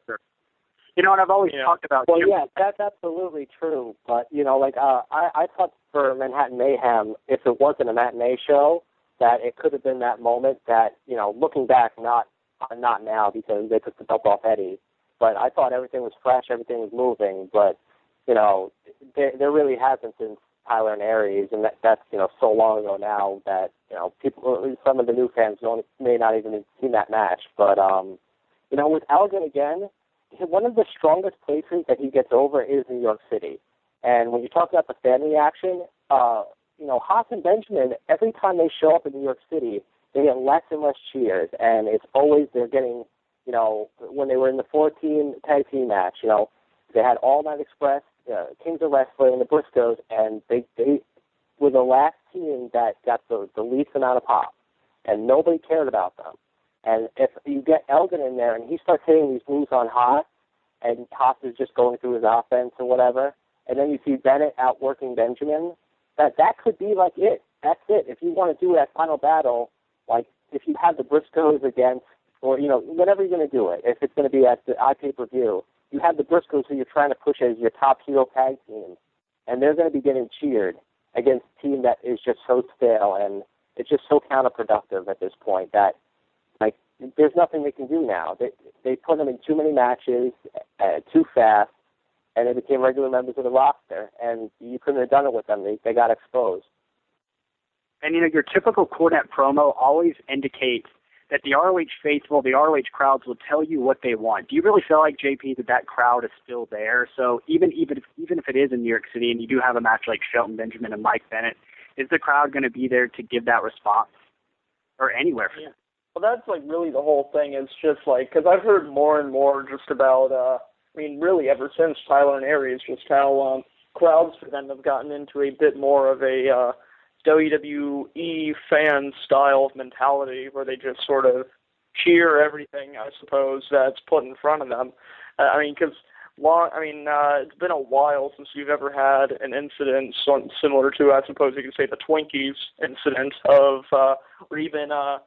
S1: You know, and I've always
S2: Yeah.
S1: talked about.
S3: Well,
S1: Jim-
S3: yeah, that's absolutely true. But you know, like uh, I, I thought for Manhattan Mayhem, if it wasn't a matinee show, that it could have been that moment that you know, looking back, not uh, not now because they took the belt off Eddie. But I thought everything was fresh, everything was moving. But you know, there, there really hasn't since Tyler and Aries, and that, that's you know so long ago now that you know people, some of the new fans don't may not even have seen that match. But um, you know, with Elgin again, one of the strongest places that he gets over is New York City. And when you talk about the fan reaction, uh, you know, Haas and Benjamin, every time they show up in New York City, they get less and less cheers. And it's always they're getting, you know, when they were in the 14 tag team match, you know, they had All Night Express, uh, Kings of Wrestling, and the Briscoes, and they, they were the last team that got the, the least amount of pop. And nobody cared about them. And if you get Elgin in there and he starts hitting these moves on Haas, and Haas is just going through his offense or whatever, and then you see Bennett outworking Benjamin, that that could be like it. That's it. If you want to do that final battle, like if you have the Briscoes against, or you know, whatever you're going to do it, if it's going to be at the iPay per view, you have the Briscoes who you're trying to push as your top heel tag team, and they're going to be getting cheered against a team that is just so stale and it's just so counterproductive at this point that like there's nothing they can do now. They they put them in too many matches, uh, too fast, and they became regular members of the roster. And you couldn't have done it with them. They they got exposed.
S1: And you know, your typical Cornette promo always indicates that the ROH faithful, the ROH crowds will tell you what they want. Do you really feel like JP that that crowd is still there? So even even if even if it is in New York City and you do have a match like Shelton Benjamin and Mike Bennett, is the crowd going to be there to give that response, or anywhere? For
S2: Yeah. Well, that's like really the whole thing. Is just like because I've heard more and more just about. uh I mean, really ever since Tyler and Aries, just how um crowds for them have gotten into a bit more of a uh WWE fan style of mentality, where they just sort of cheer everything, I suppose, that's put in front of them. Uh, I mean, because long, I mean, uh, it's been a while since you've ever had an incident similar to, I suppose you could say, the Twinkies incident of, uh, or even uh,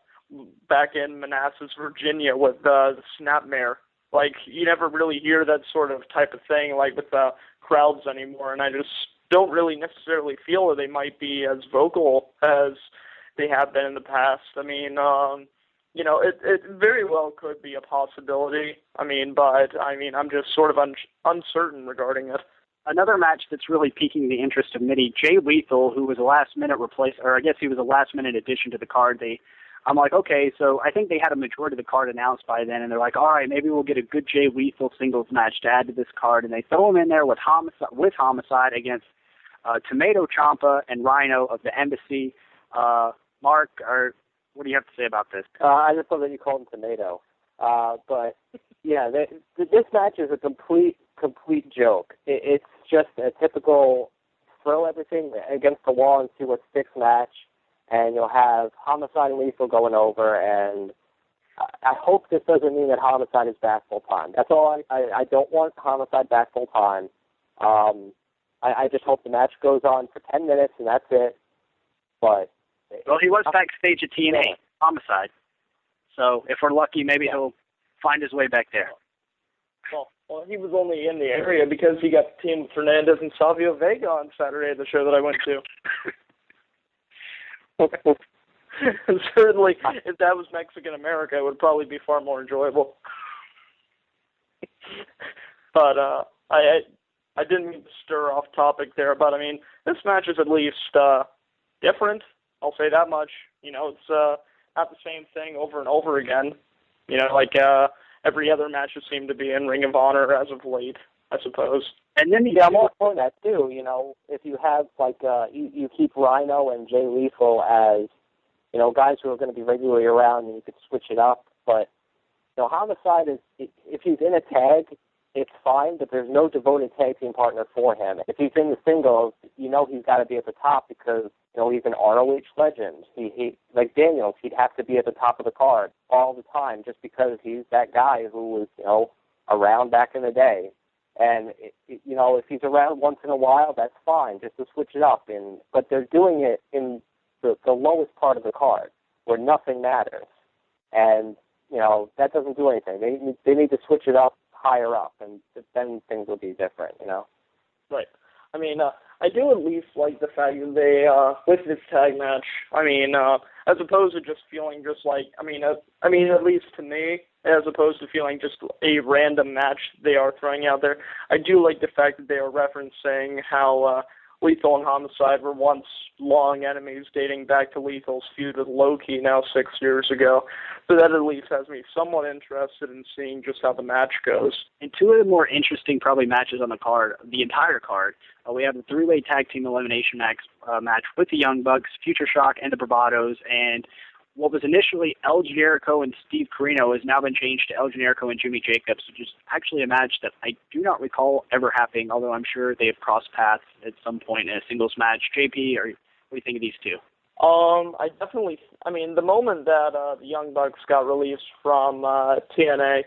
S2: back in Manassas, Virginia, with uh, the Snapmare. Like you never really hear that sort of type of thing, like with uh, crowds anymore, and I just don't really necessarily feel that they might be as vocal as they have been in the past. I mean, um, you know, it it very well could be a possibility. I mean, but I mean, I'm just sort of un- uncertain regarding it.
S1: Another match that's really piquing the interest of many, Jay Lethal, who was a last minute replace, or I guess he was a last minute addition to the card. They, I'm like, okay, so I think they had a majority of the card announced by then, and they're like, all right, maybe we'll get a good Jay Lethal singles match to add to this card, and they throw him in there with homicide, with homicide against uh, Tomato Ciampa and Rhino of the Embassy. Uh, Mark, or what do you have to say about this?
S3: Uh, I just love that you called him tomato. Uh, but yeah, they, th- this match is a complete complete joke. It, it's just a typical throw everything against the wall and see what sticks match, and you'll have Homicide and Lethal going over. And I, I hope this doesn't mean that Homicide is back full time. That's all. I, I, I don't want Homicide back full time. Um, I, I just hope the match goes on for ten minutes and that's it. But
S1: Well, he was backstage at TNA, homicide. So if we're lucky, maybe he'll find his way back there.
S2: Well, well, he was only in the area because he got teamed with Fernandez and Savio Vega on Saturday at the show that I went to. And certainly, if that was Mexican America, it would probably be far more enjoyable. but uh, I, I I didn't mean to stir off topic there, but I mean this match is at least uh, different. I'll say that much. You know, it's uh, not the same thing over and over again. You know, like uh, every other match has seemed to be in Ring of Honor as of late, I suppose.
S1: And then the
S3: Yeah, I'm for that too. You know, if you have like uh, you you keep Rhino and Jay Lethal as you know guys who are going to be regularly around, and you could switch it up. But you know, Homicide is if he's in a tag, it's fine, but there's no devoted tag team partner for him. If he's in the singles, you know he's got to be at the top because you know he's an ROH legend. He he like Daniels, he'd have to be at the top of the card all the time just because he's that guy who was you know around back in the day. And it, it, you know if he's around once in a while, that's fine, just to switch it up. And but they're doing it in the the lowest part of the card where nothing matters, and you know that doesn't do anything. They they need to switch it up higher up, and then things will be different. You know.
S2: Right. I mean, uh, I do at least like the fact that they, uh, with this tag match, I mean, uh, as opposed to just feeling just like, I mean, uh, I mean, at least to me, as opposed to feeling just a random match they are throwing out there, I do like the fact that they are referencing how, uh, Lethal and Homicide were once long enemies dating back to Lethal's feud with Low Ki now six years ago. So that at least has me somewhat interested in seeing just how the match goes.
S1: And two of the more interesting probably matches on the card, the entire card, uh, we have the three-way tag team elimination match, uh, match with the Young Bucks, Future Shock, and the Bravados, and what was initially El Generico and Steve Corino has now been changed to El Generico and Jimmy Jacobs, which is actually a match that I do not recall ever happening, although I'm sure they have crossed paths at some point in a singles match. JP, or what do you think of these two?
S2: Um, I definitely. I mean, the moment that uh, the Young Bucks got released from uh, TNA,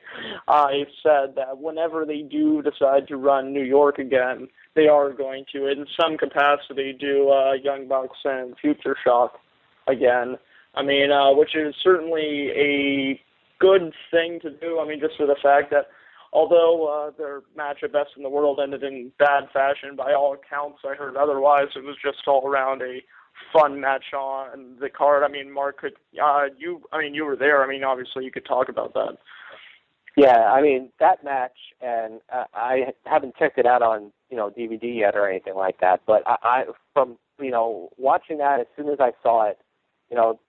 S2: I said that whenever they do decide to run New York again, they are going to, in some capacity, do uh, Young Bucks and Future Shock again. I mean, uh, which is certainly a good thing to do. I mean, just for the fact that although uh, their match at Best in the World ended in bad fashion, by all accounts, I heard otherwise. It was just all around a fun match on the card. I mean, Mark, could uh, you? I mean, you were there. I mean, obviously, you could talk about that.
S3: Yeah, I mean that match, and uh, I haven't checked it out on you know DVD yet or anything like that. But I, I from you know watching that as soon as I saw it, you know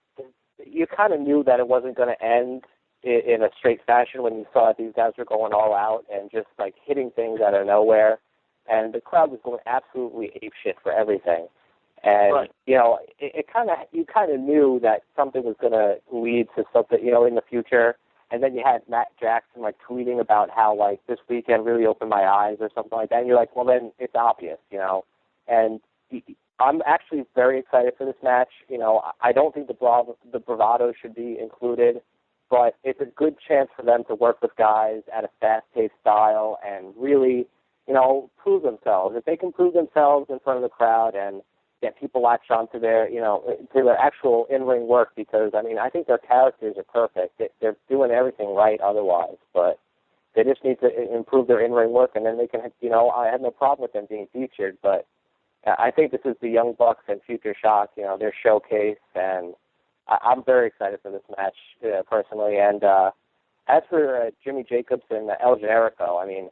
S3: you kind of knew that it wasn't going to end in, in a straight fashion when you saw that these guys were going all out and just like hitting things out of nowhere, and the crowd was going absolutely ape shit for everything. And
S2: right.
S3: you know, it, it kind of you kind of knew that something was going to lead to something, you know, in the future. And then you had Matt Jackson like tweeting about how like this weekend really opened my eyes or something like that. And you're like, well, then it's obvious, you know. And I'm actually very excited for this match. You know, I don't think the Brav- the bravado should be included, but it's a good chance for them to work with guys at a fast-paced style and really, you know, prove themselves. If they can prove themselves in front of the crowd and get people latched onto their, you know, to their actual in-ring work, because I mean, I think their characters are perfect. They're doing everything right otherwise, but they just need to improve their in-ring work, and then they can, you know, I have no problem with them being featured, but I think this is the Young Bucks and Future Shock, you know, their showcase, and I, I'm very excited for this match uh, personally. And uh, as for uh, Jimmy Jacobs and El Generico, I mean,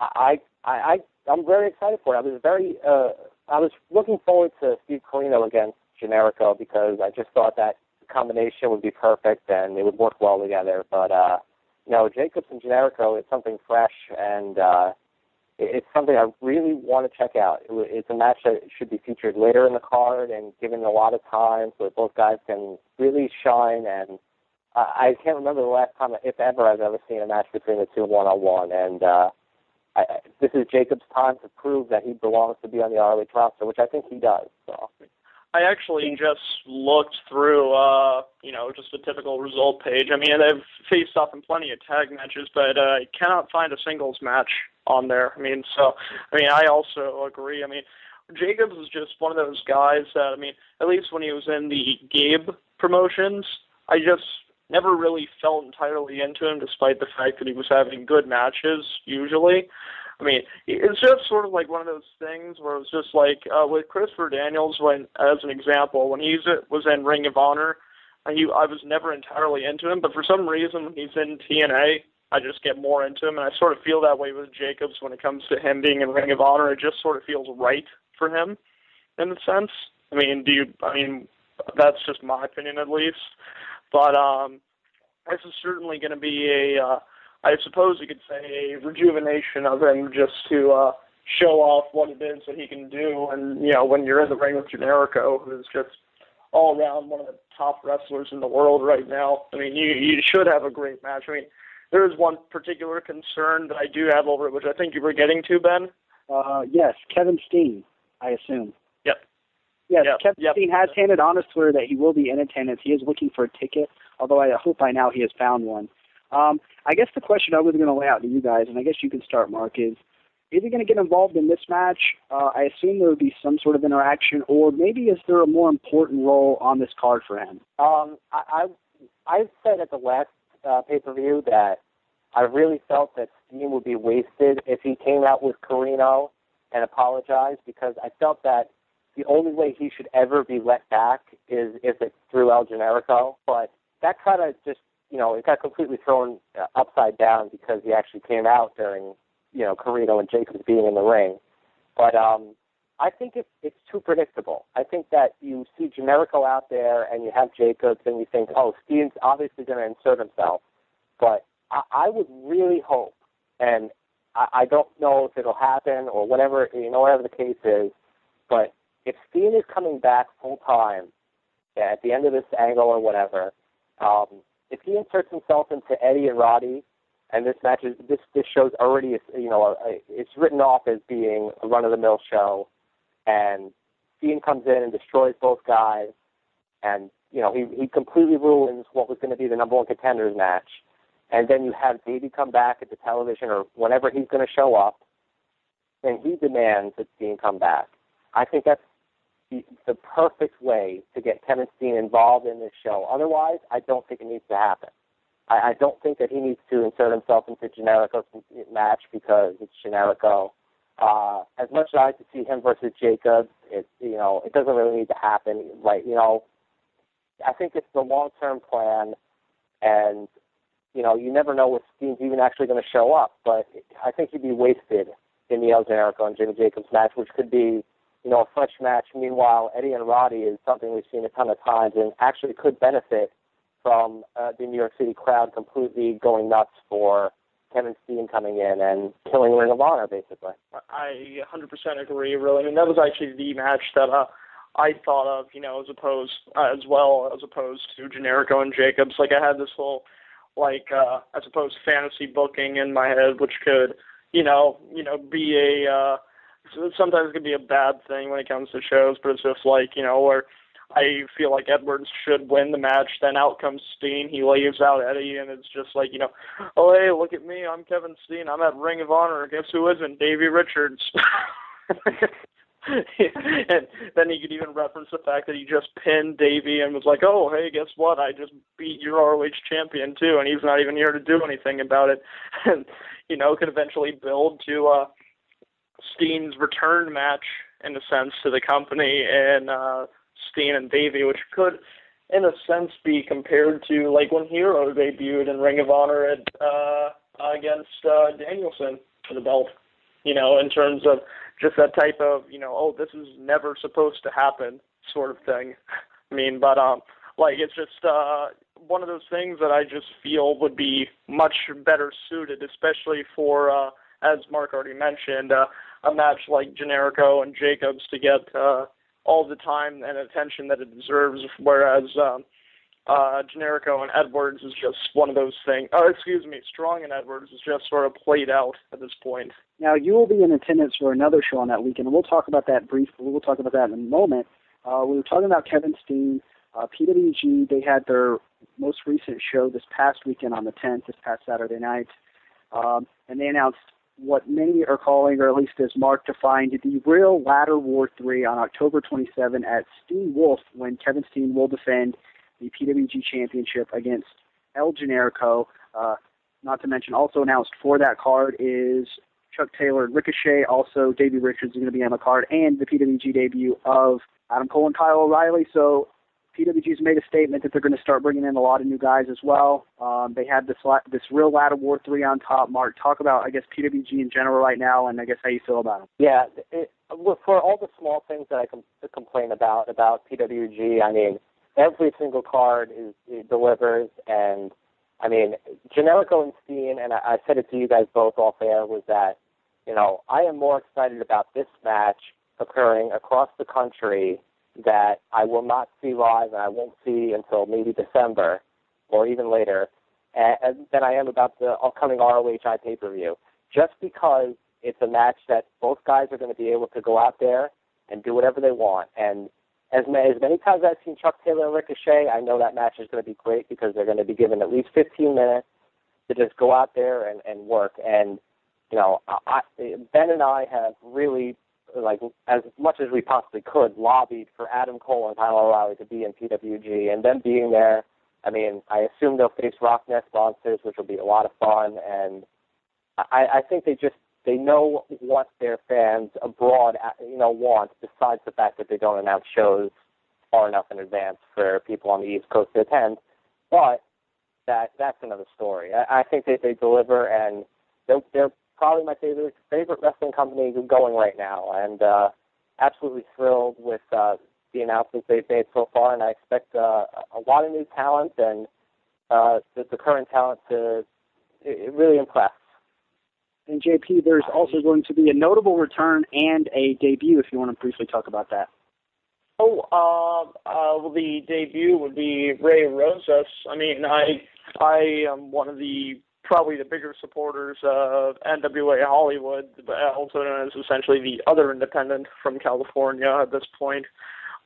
S3: I, I, I, I'm very excited for it. I was very, uh, I was looking forward to Steve Corino against Generico because I just thought that combination would be perfect and it would work well together. But uh, you know, Jacobs and Generico is something fresh and. uh it's something I really want to check out. It's a match that should be featured later in the card and given a lot of time so that both guys can really shine. And I can't remember the last time, if ever, I've ever seen a match between the two one on one. And uh, I, this is Jacob's time to prove that he belongs to be on the ROH roster, which I think he does. So.
S2: I actually just looked through, uh, you know, just a typical result page. I mean, they've faced off in plenty of tag matches, but uh, I cannot find a singles match on there. I mean, so, I mean, I also agree. I mean, Jacobs is just one of those guys that, I mean, at least when he was in the Gabe promotions, I just never really felt entirely into him, despite the fact that he was having good matches usually. I mean, it's just sort of like one of those things where it was just like uh, with Christopher Daniels, when as an example, when he was in Ring of Honor, he I was never entirely into him, but for some reason when he's in TNA, I just get more into him, and I sort of feel that way with Jacobs when it comes to him being in Ring of Honor. It just sort of feels right for him, in a sense. I mean, do you? I mean, that's just my opinion at least, but um, this is certainly going to be a uh, I suppose you could say, a rejuvenation of him just to uh, show off what it is that he can do. And, you know, when you're in the ring with Generico, who's just all around one of the top wrestlers in the world right now, I mean, you, you should have a great match. I mean, there is one particular concern that I do have over it, which I think you were getting to, Ben.
S1: Uh, yes, Kevin Steen, I assume.
S2: Yep.
S1: Yes,
S2: Yep,
S1: Kevin
S2: yep.
S1: Steen has handed on his Twitter that he will be in attendance. He is looking for a ticket, although I hope by now he has found one. Um, I guess the question I was going to lay out to you guys, and I guess you can start, Mark, is is he going to get involved in this match? Uh, I assume there would be some sort of interaction, or maybe is there a more important role on this card for him?
S3: Um, I, I I said at the last uh, pay per view that I really felt that Steen would be wasted if he came out with Corino and apologized because I felt that the only way he should ever be let back is if it's through El Generico. But that kind of just you know it got completely thrown uh, upside down because he actually came out during you know Corino and Jacobs being in the ring. But um, I think it's it's too predictable. I think that you see Generico out there and you have Jacobs and you think, oh, Steen's obviously going to insert himself. But I, I would really hope, and I, I don't know if it'll happen or whatever you know whatever the case is, but if Steen is coming back full time at the end of this angle or whatever, um, if he inserts himself into Eddie and Roddy, and this match is this this show's already you know a, it's written off as being a run of the mill show, and Steen comes in and destroys both guys, and you know he he completely ruins what was going to be the number one contenders match, and then you have Davey come back at the television or whenever he's going to show up, and he demands that Steen come back. I think that's the, perfect way to get Kevin Steen involved in this show. Otherwise, I don't think it needs to happen. I, I don't think that he needs to insert himself into Generico's match because it's Generico. Uh, as much as I like to see him versus Jacobs, it you know it doesn't really need to happen. Like you know, I think it's the long term plan, and you know you never know if Steen's even actually going to show up. But I think he'd be wasted in the El Generico and Jimmy Jacobs match, which could be you know a fresh match. Meanwhile, Eddie and Roddy is something we've seen a ton of times, and actually could benefit from uh, the New York City crowd completely going nuts for Kevin Steen coming in and killing Ring of Honor, basically.
S2: I 100% agree. Really, I mean that was actually the match that uh, I thought of, you know, as opposed uh, as well as opposed to Generico and Jacobs. Like I had this whole like uh, I suppose fantasy booking in my head, which could, you know, you know, be a uh, sometimes it can be a bad thing when it comes to shows, but it's just like you know where I feel like Edwards should win the match. Then out comes Steen. He leaves out Eddie, and it's just like you know, oh hey, look at me, I'm Kevin Steen. I'm at Ring of Honor. Guess who isn't? Davey Richards. and then he could even reference the fact that he just pinned Davey and was like, "Oh, hey, guess what? I just beat your ROH champion too, and he's not even here to do anything about it." And you know, could eventually build to uh, Steen's return match in a sense to the company and uh, Steen and Davey, which could, in a sense, be compared to like when Hero debuted in Ring of Honor at, uh, against uh, Danielson for the belt. You know, in terms of just that type of you know, oh, this is never supposed to happen sort of thing. I mean, but um, like it's just uh, one of those things that I just feel would be much better suited, especially for uh, as Mark already mentioned, uh, a match like Generico and Jacobs to get uh, all the time and attention that it deserves, whereas um, uh, Generico and Edwards is just one of those things. Oh, excuse me, Strong and Edwards is just sort of played out at this point.
S1: Now, you will be in attendance for another show on that weekend, and we'll talk about that briefly. We'll talk about that in a moment. Uh, we were talking about Kevin Steen. Uh, PWG, they had their most recent show this past weekend on the 10th, this past Saturday night, um, and they announced what many are calling, or at least as Mark defined, the real Ladder War 3 on October 27 at Steen Wolf when Kevin Steen will defend the PWG Championship against El Generico. Uh, not to mention, also announced for that card is Chuck Taylor and Ricochet. Also, Davey Richards is going to be on the card, and the PWG debut of Adam Cole and Kyle O'Reilly. So PWG's made a statement that they're going to start bringing in a lot of new guys as well. Um, they had this la- this real Ladder War three on top. Mark, talk about I guess PWG in general right now, and I guess how you feel about them.
S3: Yeah, it, for all the small things that I com- complain about about PWG, I mean, every single card is it delivers, and I mean, Generico and Steen, and I, I said it to you guys both off air, was that you know I am more excited about this match occurring across the country that I will not see live and I won't see until maybe December or even later and, and than I am about the upcoming ROHI pay per view. Just because it's a match that both guys are going to be able to go out there and do whatever they want. And as many, as many times I've seen Chuck Taylor and Ricochet, I know that match is going to be great because they're going to be given at least 15 minutes to just go out there and, and work. And you know, I, Ben and I have really, like, as much as we possibly could, lobbied for Adam Cole and Kyle O'Reilly to be in PWG, and them being there. I mean, I assume they'll face RockNES Monsters, which will be a lot of fun, and I, I think they just they know what their fans abroad, you know, want. Besides the fact that they don't announce shows far enough in advance for people on the East Coast to attend, but that that's another story. I, I think that they deliver, and they're, they're probably my favorite favorite wrestling company going right now, and uh, absolutely thrilled with uh, the announcements they've made so far. And I expect uh, a lot of new talent and uh, the, the current talent to it, really impress.
S1: And JP, there's also going to be a notable return and a debut. If you want to briefly talk about that.
S2: Oh, uh, uh, well, the debut would be Ray Rosas. I mean, I I am one of the probably the bigger supporters of NWA Hollywood, also known as essentially the other independent from California at this point.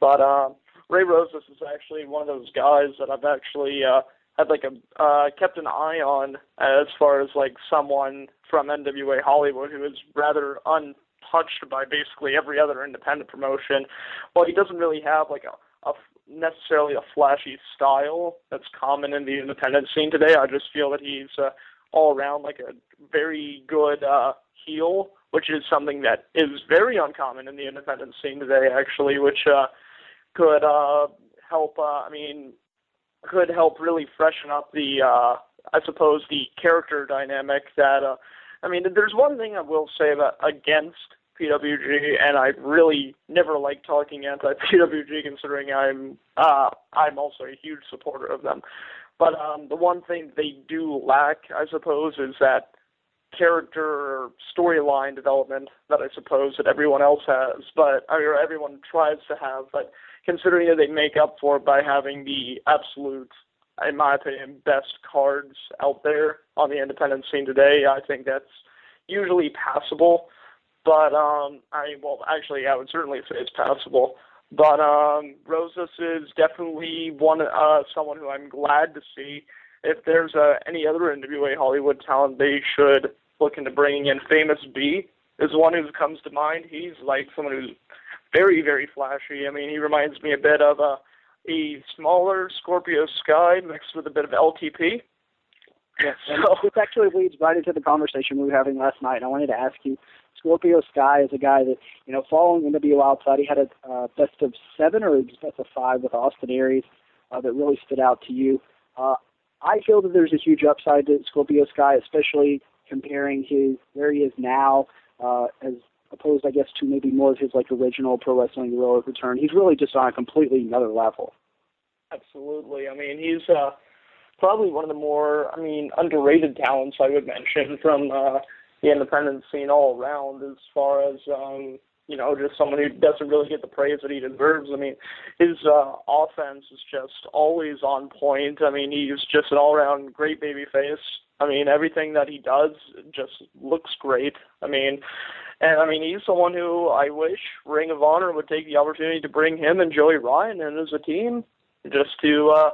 S2: But uh, Ray Rosas is actually one of those guys that I've actually uh, had like a uh, kept an eye on as far as like someone from NWA Hollywood who is rather untouched by basically every other independent promotion. Well, he doesn't really have like a, a necessarily a flashy style that's common in the independent scene today. I just feel that he's uh, all around like a very good uh, heel, which is something that is very uncommon in the independent scene today, actually, which uh, could uh, help. Uh, I mean, could help really freshen up the, uh, I suppose, the character dynamic. That uh, I mean, there's one thing I will say about against PWG, and I really never like talking anti PWG, considering I'm uh, I'm also a huge supporter of them. But um, the one thing they do lack, I suppose, is that character or storyline development that I suppose that everyone else has, but I or everyone tries to have. But considering that they make up for it by having the absolute, in my opinion, best cards out there on the independent scene today, I think that's usually passable. But um, I well, actually, I would certainly say it's passable. But um, Rosas is definitely one uh, someone who I'm glad to see. If there's uh, any other NWA Hollywood talent, they should look into bringing in. Famous B is one who comes to mind. He's like someone who's very, very flashy. I mean, he reminds me a bit of a, a smaller Scorpio Sky mixed with a bit of LTP.
S1: Yes, so, this actually leads right into the conversation we were having last night. I wanted to ask you Scorpio Sky is a guy that, you know, following NWO outside, he had a uh, best of seven or best of five with Austin Aries uh, that really stood out to you. Uh, I feel that there's a huge upside to Scorpio Sky, especially comparing his where he is now uh, as opposed, I guess, to maybe more of his like original pro wrestling heroic return. He's really just on a completely another level.
S2: Absolutely. I mean, he's uh, probably one of the more, I mean, underrated talents I would mention from uh, the independent scene all around as far as um you know just someone who doesn't really get the praise that he deserves. I mean his uh offense is just always on point. I mean he's just an all around great baby face i mean everything that he does just looks great. I mean and I mean, he's someone who I wish Ring of Honor would take the opportunity to bring him and Joey Ryan in as a team, just to, uh,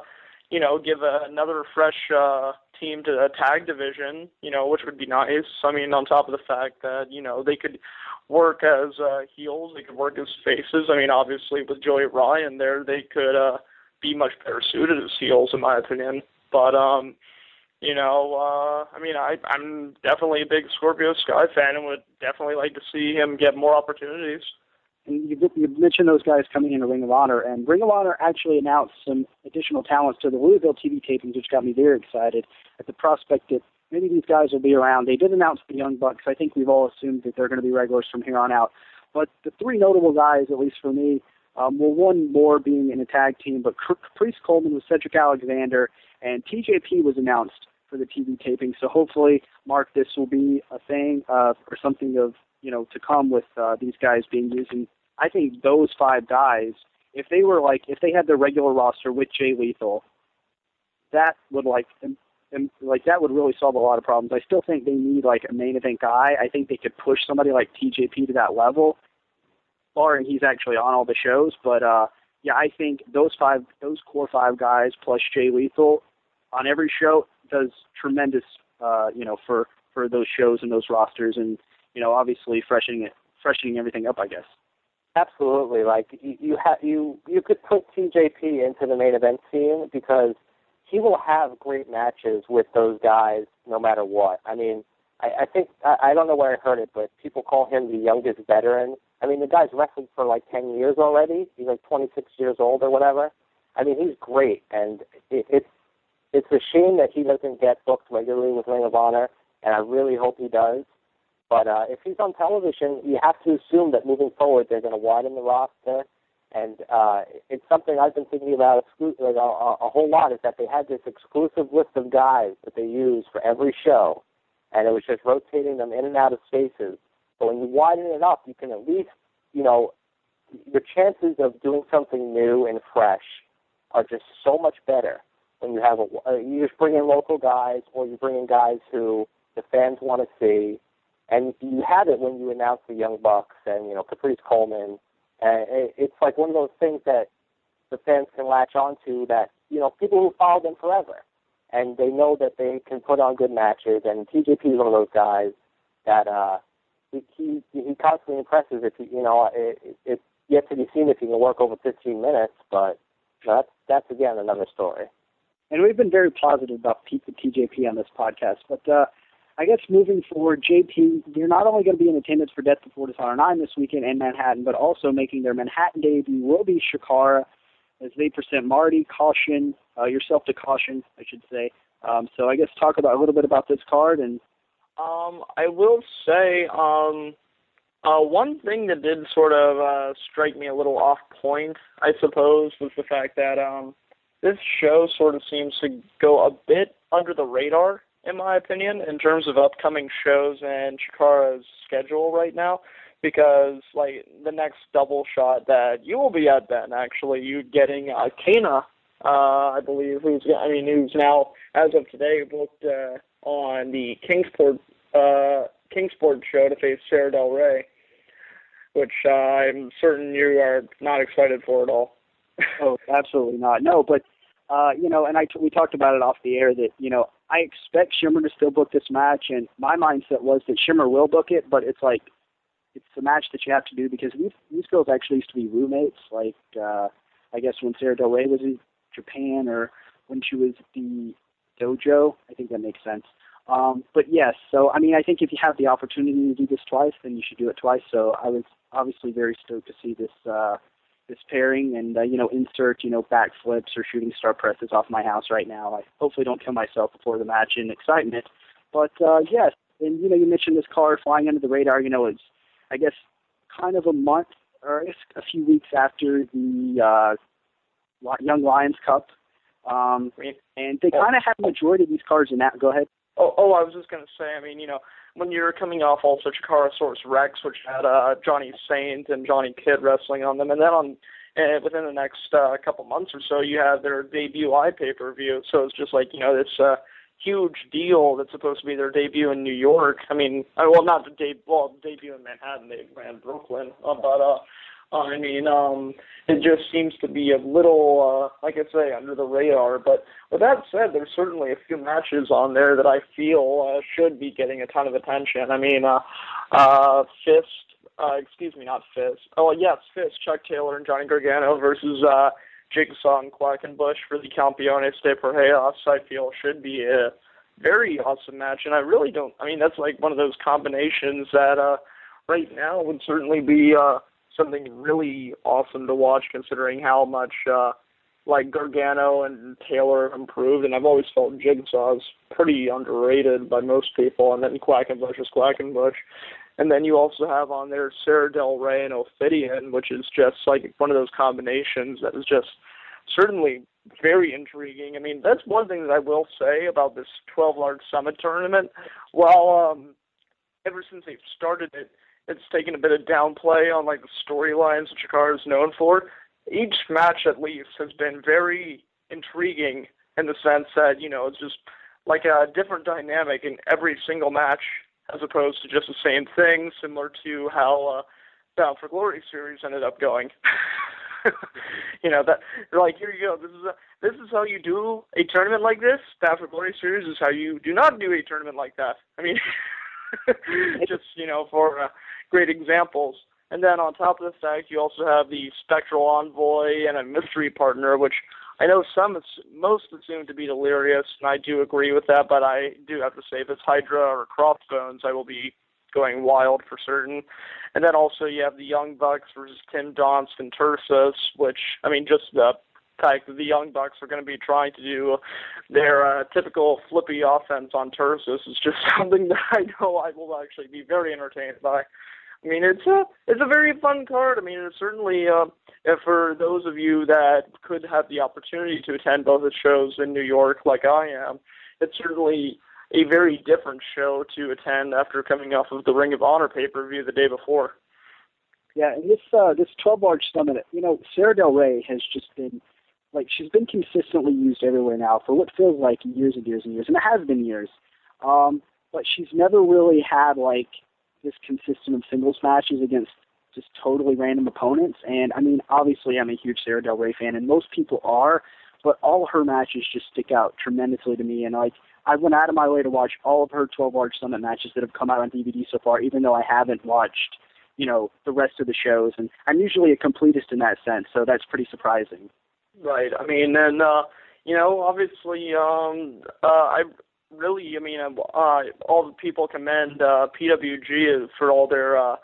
S2: you know, give a, another fresh uh, team to a tag division, you know, which would be nice. I mean, on top of the fact that, you know, they could work as uh, heels, they could work as faces. I mean, obviously with Joey Ryan there, they could uh, be much better suited as heels, in my opinion. But, um, you know, uh, I mean, I, I'm definitely a big Scorpio Sky fan and would definitely like to see him get more opportunities
S1: and you, you mentioned those guys coming into Ring of Honor, and Ring of Honor actually announced some additional talents to the Louisville TV tapings, which got me very excited at the prospect that maybe these guys will be around. They did announce the Young Bucks. I think we've all assumed that they're going to be regulars from here on out. But the three notable guys, at least for me, um, well, one more being in a tag team, but Caprice Coleman with Cedric Alexander, and TJP was announced for the TV taping. So hopefully, Mark, this will be a thing uh, or something of you know to come with uh, these guys being used in I think those five guys, if they were like, if they had their regular roster with Jay Lethal, that would like and like that would really solve a lot of problems. I still think they need like a main event guy. I think they could push somebody like TJP to that level, barring he's actually on all the shows. But uh, yeah, I think those five, those core five guys plus Jay Lethal on every show does tremendous, uh, you know, for for those shows and those rosters, and you know, obviously freshening it, freshening everything up, I guess.
S3: Absolutely, like you you, ha- you you could put TJP into the main event scene because he will have great matches with those guys no matter what. I mean, I, I think I, I don't know where I heard it, but people call him the youngest veteran. I mean, the guy's wrestled for like ten years already. He's like 26 years old or whatever. I mean, he's great, and it, it's it's a shame that he doesn't get booked regularly with Ring of Honor, and I really hope he does. But uh, if he's on television, you have to assume that moving forward they're going to widen the roster and uh, it's something I've been thinking about exclu- like, a, a whole lot. Is that they had this exclusive list of guys that they use for every show, and it was just rotating them in and out of spaces. But when you widen it up, you can at least, you know, your chances of doing something new and fresh are just so much better when you have a uh, you just bring in local guys or you bring in guys who the fans want to see, and you had it when you announced the Young Bucks and you know Caprice Coleman and it's like one of those things that the fans can latch onto that, you know, people who follow them forever. And they know that they can put on good matches. And TJP is one of those guys that uh, he, he, he constantly impresses. If he, you know, it, it's yet to be seen if he can work over 15 minutes, but that's, that's again another story.
S1: And we've been very positive about TJP on this podcast. But uh, I guess moving forward, JP, you're not only going to be in attendance for Death Before Dishonor 9 this weekend in Manhattan, but also making their Manhattan debut will be Chikara as they present Marty, Caution, uh, yourself to Caution, I should say. Um, so I guess talk about a little bit about this card and.
S2: Um, I will say, um, uh, one thing that did sort of uh, strike me a little off point, I suppose, was the fact that um, this show sort of seems to go a bit under the radar in my opinion, in terms of upcoming shows and Chikara's schedule right now. Because like the next double shot that you will be at, Ben, actually, you getting uh, Kana, uh, I believe, who's I mean, who's now as of today booked uh, on the Kingsport uh, Kingsport show to face Sarah Del Rey, which uh, I'm certain you are not excited for at all.
S1: oh, absolutely not. No, but uh, you know, and I t- we talked about it off the air that you know I expect Shimmer to still book this match, and my mindset was that Shimmer will book it, but it's like it's a match that you have to do because these these girls actually used to be roommates. Like uh, I guess when Sarah Del Rey was in Japan, or when she was the dojo. I think that makes sense. Um, but yes, so I mean, I think if you have the opportunity to do this twice, then you should do it twice. So I was obviously very stoked to see this uh, this pairing and uh, you know insert you know backflips or shooting star presses off my house right now. I hopefully don't kill myself before the match in excitement. But uh, yes, and you know you mentioned this card flying under the radar. You know it's I guess kind of a month or a few weeks after the uh, Young Lions Cup, um, and they kind of have majority of these cards in that. Go ahead.
S2: Oh, oh, I was just gonna say. I mean, you know, when you're coming off also Source Rex, which had uh, Johnny Saint and Johnny Kidd wrestling on them, and then on uh, within the next uh, couple months or so, you have their debut I pay per view. So it's just like you know this uh, huge deal that's supposed to be their debut in New York. I mean, well, not the debut, well, debut in Manhattan, they ran Brooklyn, uh, but uh, I mean, um, it just seems to be a little, uh, like I say, under the radar. But with that said, there's certainly a few matches on there that I feel uh, should be getting a ton of attention. I mean, uh, uh, Fist, uh, excuse me, not Fist. Oh, yes, Fist, Chuck Taylor and Johnny Gargano versus uh, Jigsaw and Quackenbush for the Campeones de Parejas, I feel should be a very awesome match. And I really don't, I mean, that's like one of those combinations that uh, right now would certainly be. Uh, something really awesome to watch considering how much uh like Gargano and Taylor improved and I've always felt Jigsaw's pretty underrated by most people and then Quackenbush is Quackenbush. And then you also have on there Sarah Del Rey and Ophidian, which is just like one of those combinations that is just certainly very intriguing. I mean, that's one thing that I will say about this 12 large summit tournament. Well, um, ever since they've started it, it's taken a bit of downplay on like the storylines that Chikara is known for. Each match, at least, has been very intriguing in the sense that you know it's just like a different dynamic in every single match, as opposed to just the same thing, similar to how uh, Bound for Glory series ended up going. you know that like here you go. This is a, this is how you do a tournament like this. Bound for Glory series is how you do not do a tournament like that. I mean, just you know for uh, great examples. And then on top of the fact, you also have the Spectral Envoy and a Mystery Partner, which I know some, most assume to be Delirious, and I do agree with that. But I do have to say, if it's Hydra or Crossbones, I will be going wild for certain. And then also you have the Young Bucks versus Tim Donst and Tursas, which I mean, just the fact that the Young Bucks are going to be trying to do their uh, typical flippy offense on Tursas is just something that I know I will actually be very entertained by. I mean, it's a it's a very fun card. I mean, it's certainly uh, for those of you that could have the opportunity to attend both the shows in New York, like I am, it's certainly a very different show to attend after coming off of the Ring of Honor pay per view the day before.
S1: Yeah, and this uh, this 12 large summit, you know, Sarah Del Rey has just been like she's been consistently used everywhere now for what feels like years and years and years, and it has been years. Um, but she's never really had like this consistent of singles matches against just totally random opponents. And I mean, obviously, I'm a huge Sarah Del Rey fan, and most people are. But all her matches just stick out tremendously to me, and like I went out of my way to watch all of her 12 Large Summit matches that have come out on DVD so far, even though I haven't watched, you know, the rest of the shows. And I'm usually a completist in that sense, so that's pretty surprising.
S2: Right. I mean, and uh, you know, obviously, um, uh, I really, I mean, uh, all the people commend uh, PWG for all their uh,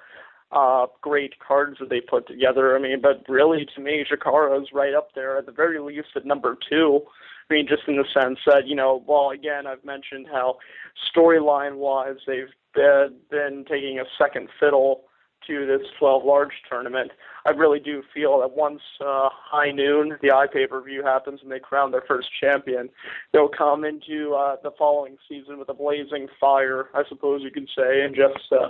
S2: uh, great cards that they put together. I mean, but really, to me, Chikara is right up there at the very least at number two. I mean, just in the sense that, you know, well, again, I've mentioned how storyline wise they've been taking a second fiddle to this 12 large tournament. I really do feel that once uh, high noon, the iPay per view happens and they crown their first champion, they'll come into uh, the following season with a blazing fire, I suppose you could say, and just uh,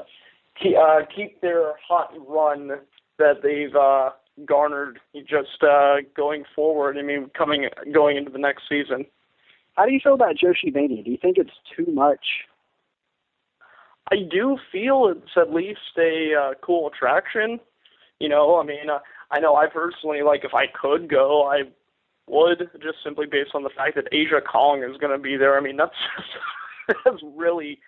S2: keep, uh, keep their hot run that they've uh, garnered just uh, going forward. I mean, coming going into the next season.
S1: How do you feel about Joshi Mania? Do you think it's too much?
S2: I do feel it's at least a uh, cool attraction. You know, I mean, uh, I know I personally like if I could go, I would just simply based on the fact that Aja Kong is going to be there. I mean, that's that's really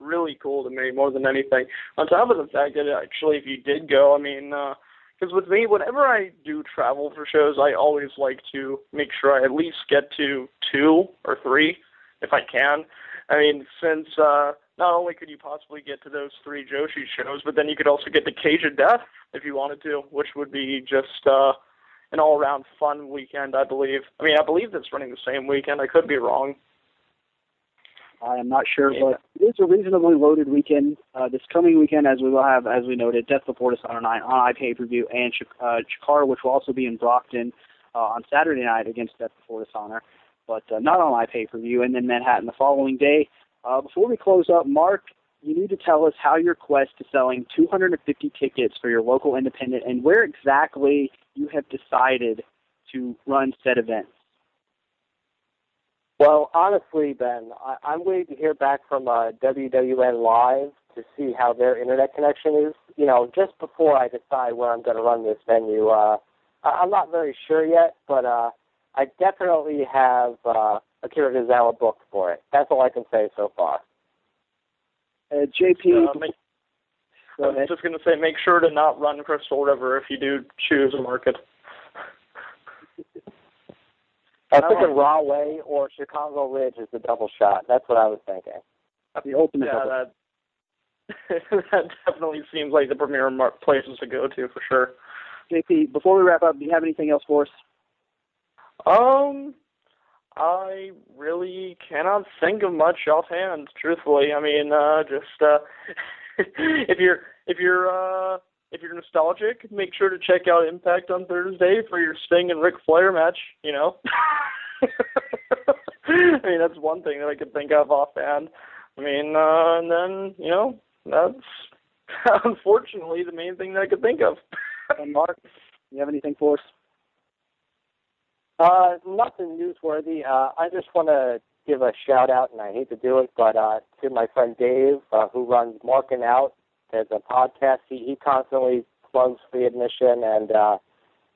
S2: really cool to me more than anything. On top of the fact that actually, if you did go, I mean. uh because with me, whenever I do travel for shows, I always like to make sure I at least get to two or three, if I can. I mean, since uh, not only could you possibly get to those three Joshi shows, but then you could also get to Cage of Death if you wanted to, which would be just uh, an all-around fun weekend, I believe. I mean, I believe that's running the same weekend. I could be wrong.
S1: I am not sure, yeah. but it is a reasonably loaded weekend. Uh, this coming weekend, as we will have, as we noted, Death Before Dishonor Night on iPay per view, and uh, Chikara, which will also be in Brockton uh, on Saturday night against Death Before Dishonor, but uh, not on iPay per view, and then Manhattan the following day. Uh, before we close up, Mark, you need to tell us how your quest to selling 250 tickets for your local independent and where exactly you have decided to run said events.
S3: Well, honestly, Ben, I, I'm waiting to hear back from uh, WWN Live to see how their internet connection is. You know, just before I decide where I'm going to run this venue. Uh, I'm not very sure yet, but uh, I definitely have uh, Akira Tozawa booked for it. That's all I can say so far.
S1: Uh, JP,
S2: uh, make, I was just going to say, make sure to not run Crystal River if you do choose a market.
S3: I was thinking Rahway or Chicago Ridge is the double shot. That's what I was thinking.
S1: The ultimate
S2: yeah,
S1: double.
S2: That, that definitely seems like the premier mar- places to go to for sure.
S1: JP, before we wrap up, do you have anything else for us?
S2: Um, I really cannot think of much offhand, truthfully. I mean, uh, just uh, if you're if you're uh, if you're nostalgic, make sure to check out Impact on Thursday for your Sting and Ric Flair match. You know, I mean that's one thing that I could think of offhand. I mean, uh, and then you know that's unfortunately the main thing that I could think of.
S1: and Mark, you have anything for us?
S3: Uh, nothing newsworthy. Uh, I just want to give a shout out, and I hate to do it, but uh, to my friend Dave, uh, who runs Marking Out. There's a podcast. He, he constantly plugs free admission, and uh,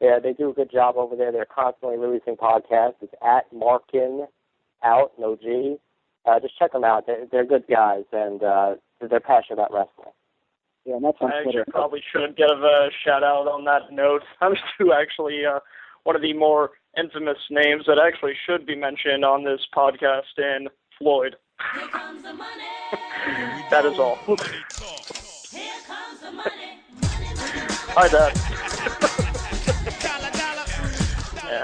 S3: yeah, they do a good job over there. They're constantly releasing podcasts. It's at Markin Out, no G. Uh, just check them out. They're, they're good guys, and uh, they're passionate about wrestling.
S4: Yeah, and that's on
S2: I
S4: Twitter.
S2: actually probably shouldn't give a shout out on that note. I'm to actually uh, one of the more infamous names that actually should be mentioned on this podcast in Floyd. that is all. Hi, Dad.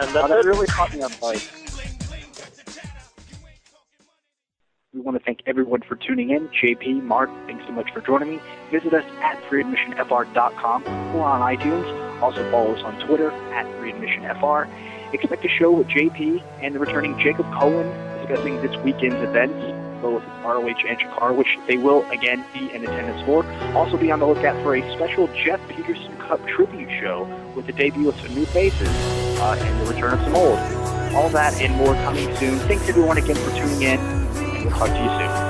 S2: and that's
S4: that
S2: it.
S4: really caught me off guard. We want to thank everyone for tuning in. JP, Mark, thanks so much for joining me. Visit us at freeadmissionfr.com or on iTunes. Also follow us on Twitter at freeadmissionfr. Expect a show with JP and the returning Jacob Cohen discussing this weekend's events, both ROH and Chikara, which they will again be in attendance for. Also be on the lookout for a special Jeff Peterson Cup tribute show with the debut of some new faces uh, and the return of some old. All that and more coming soon. Thanks everyone again for tuning in, and we'll talk to you soon.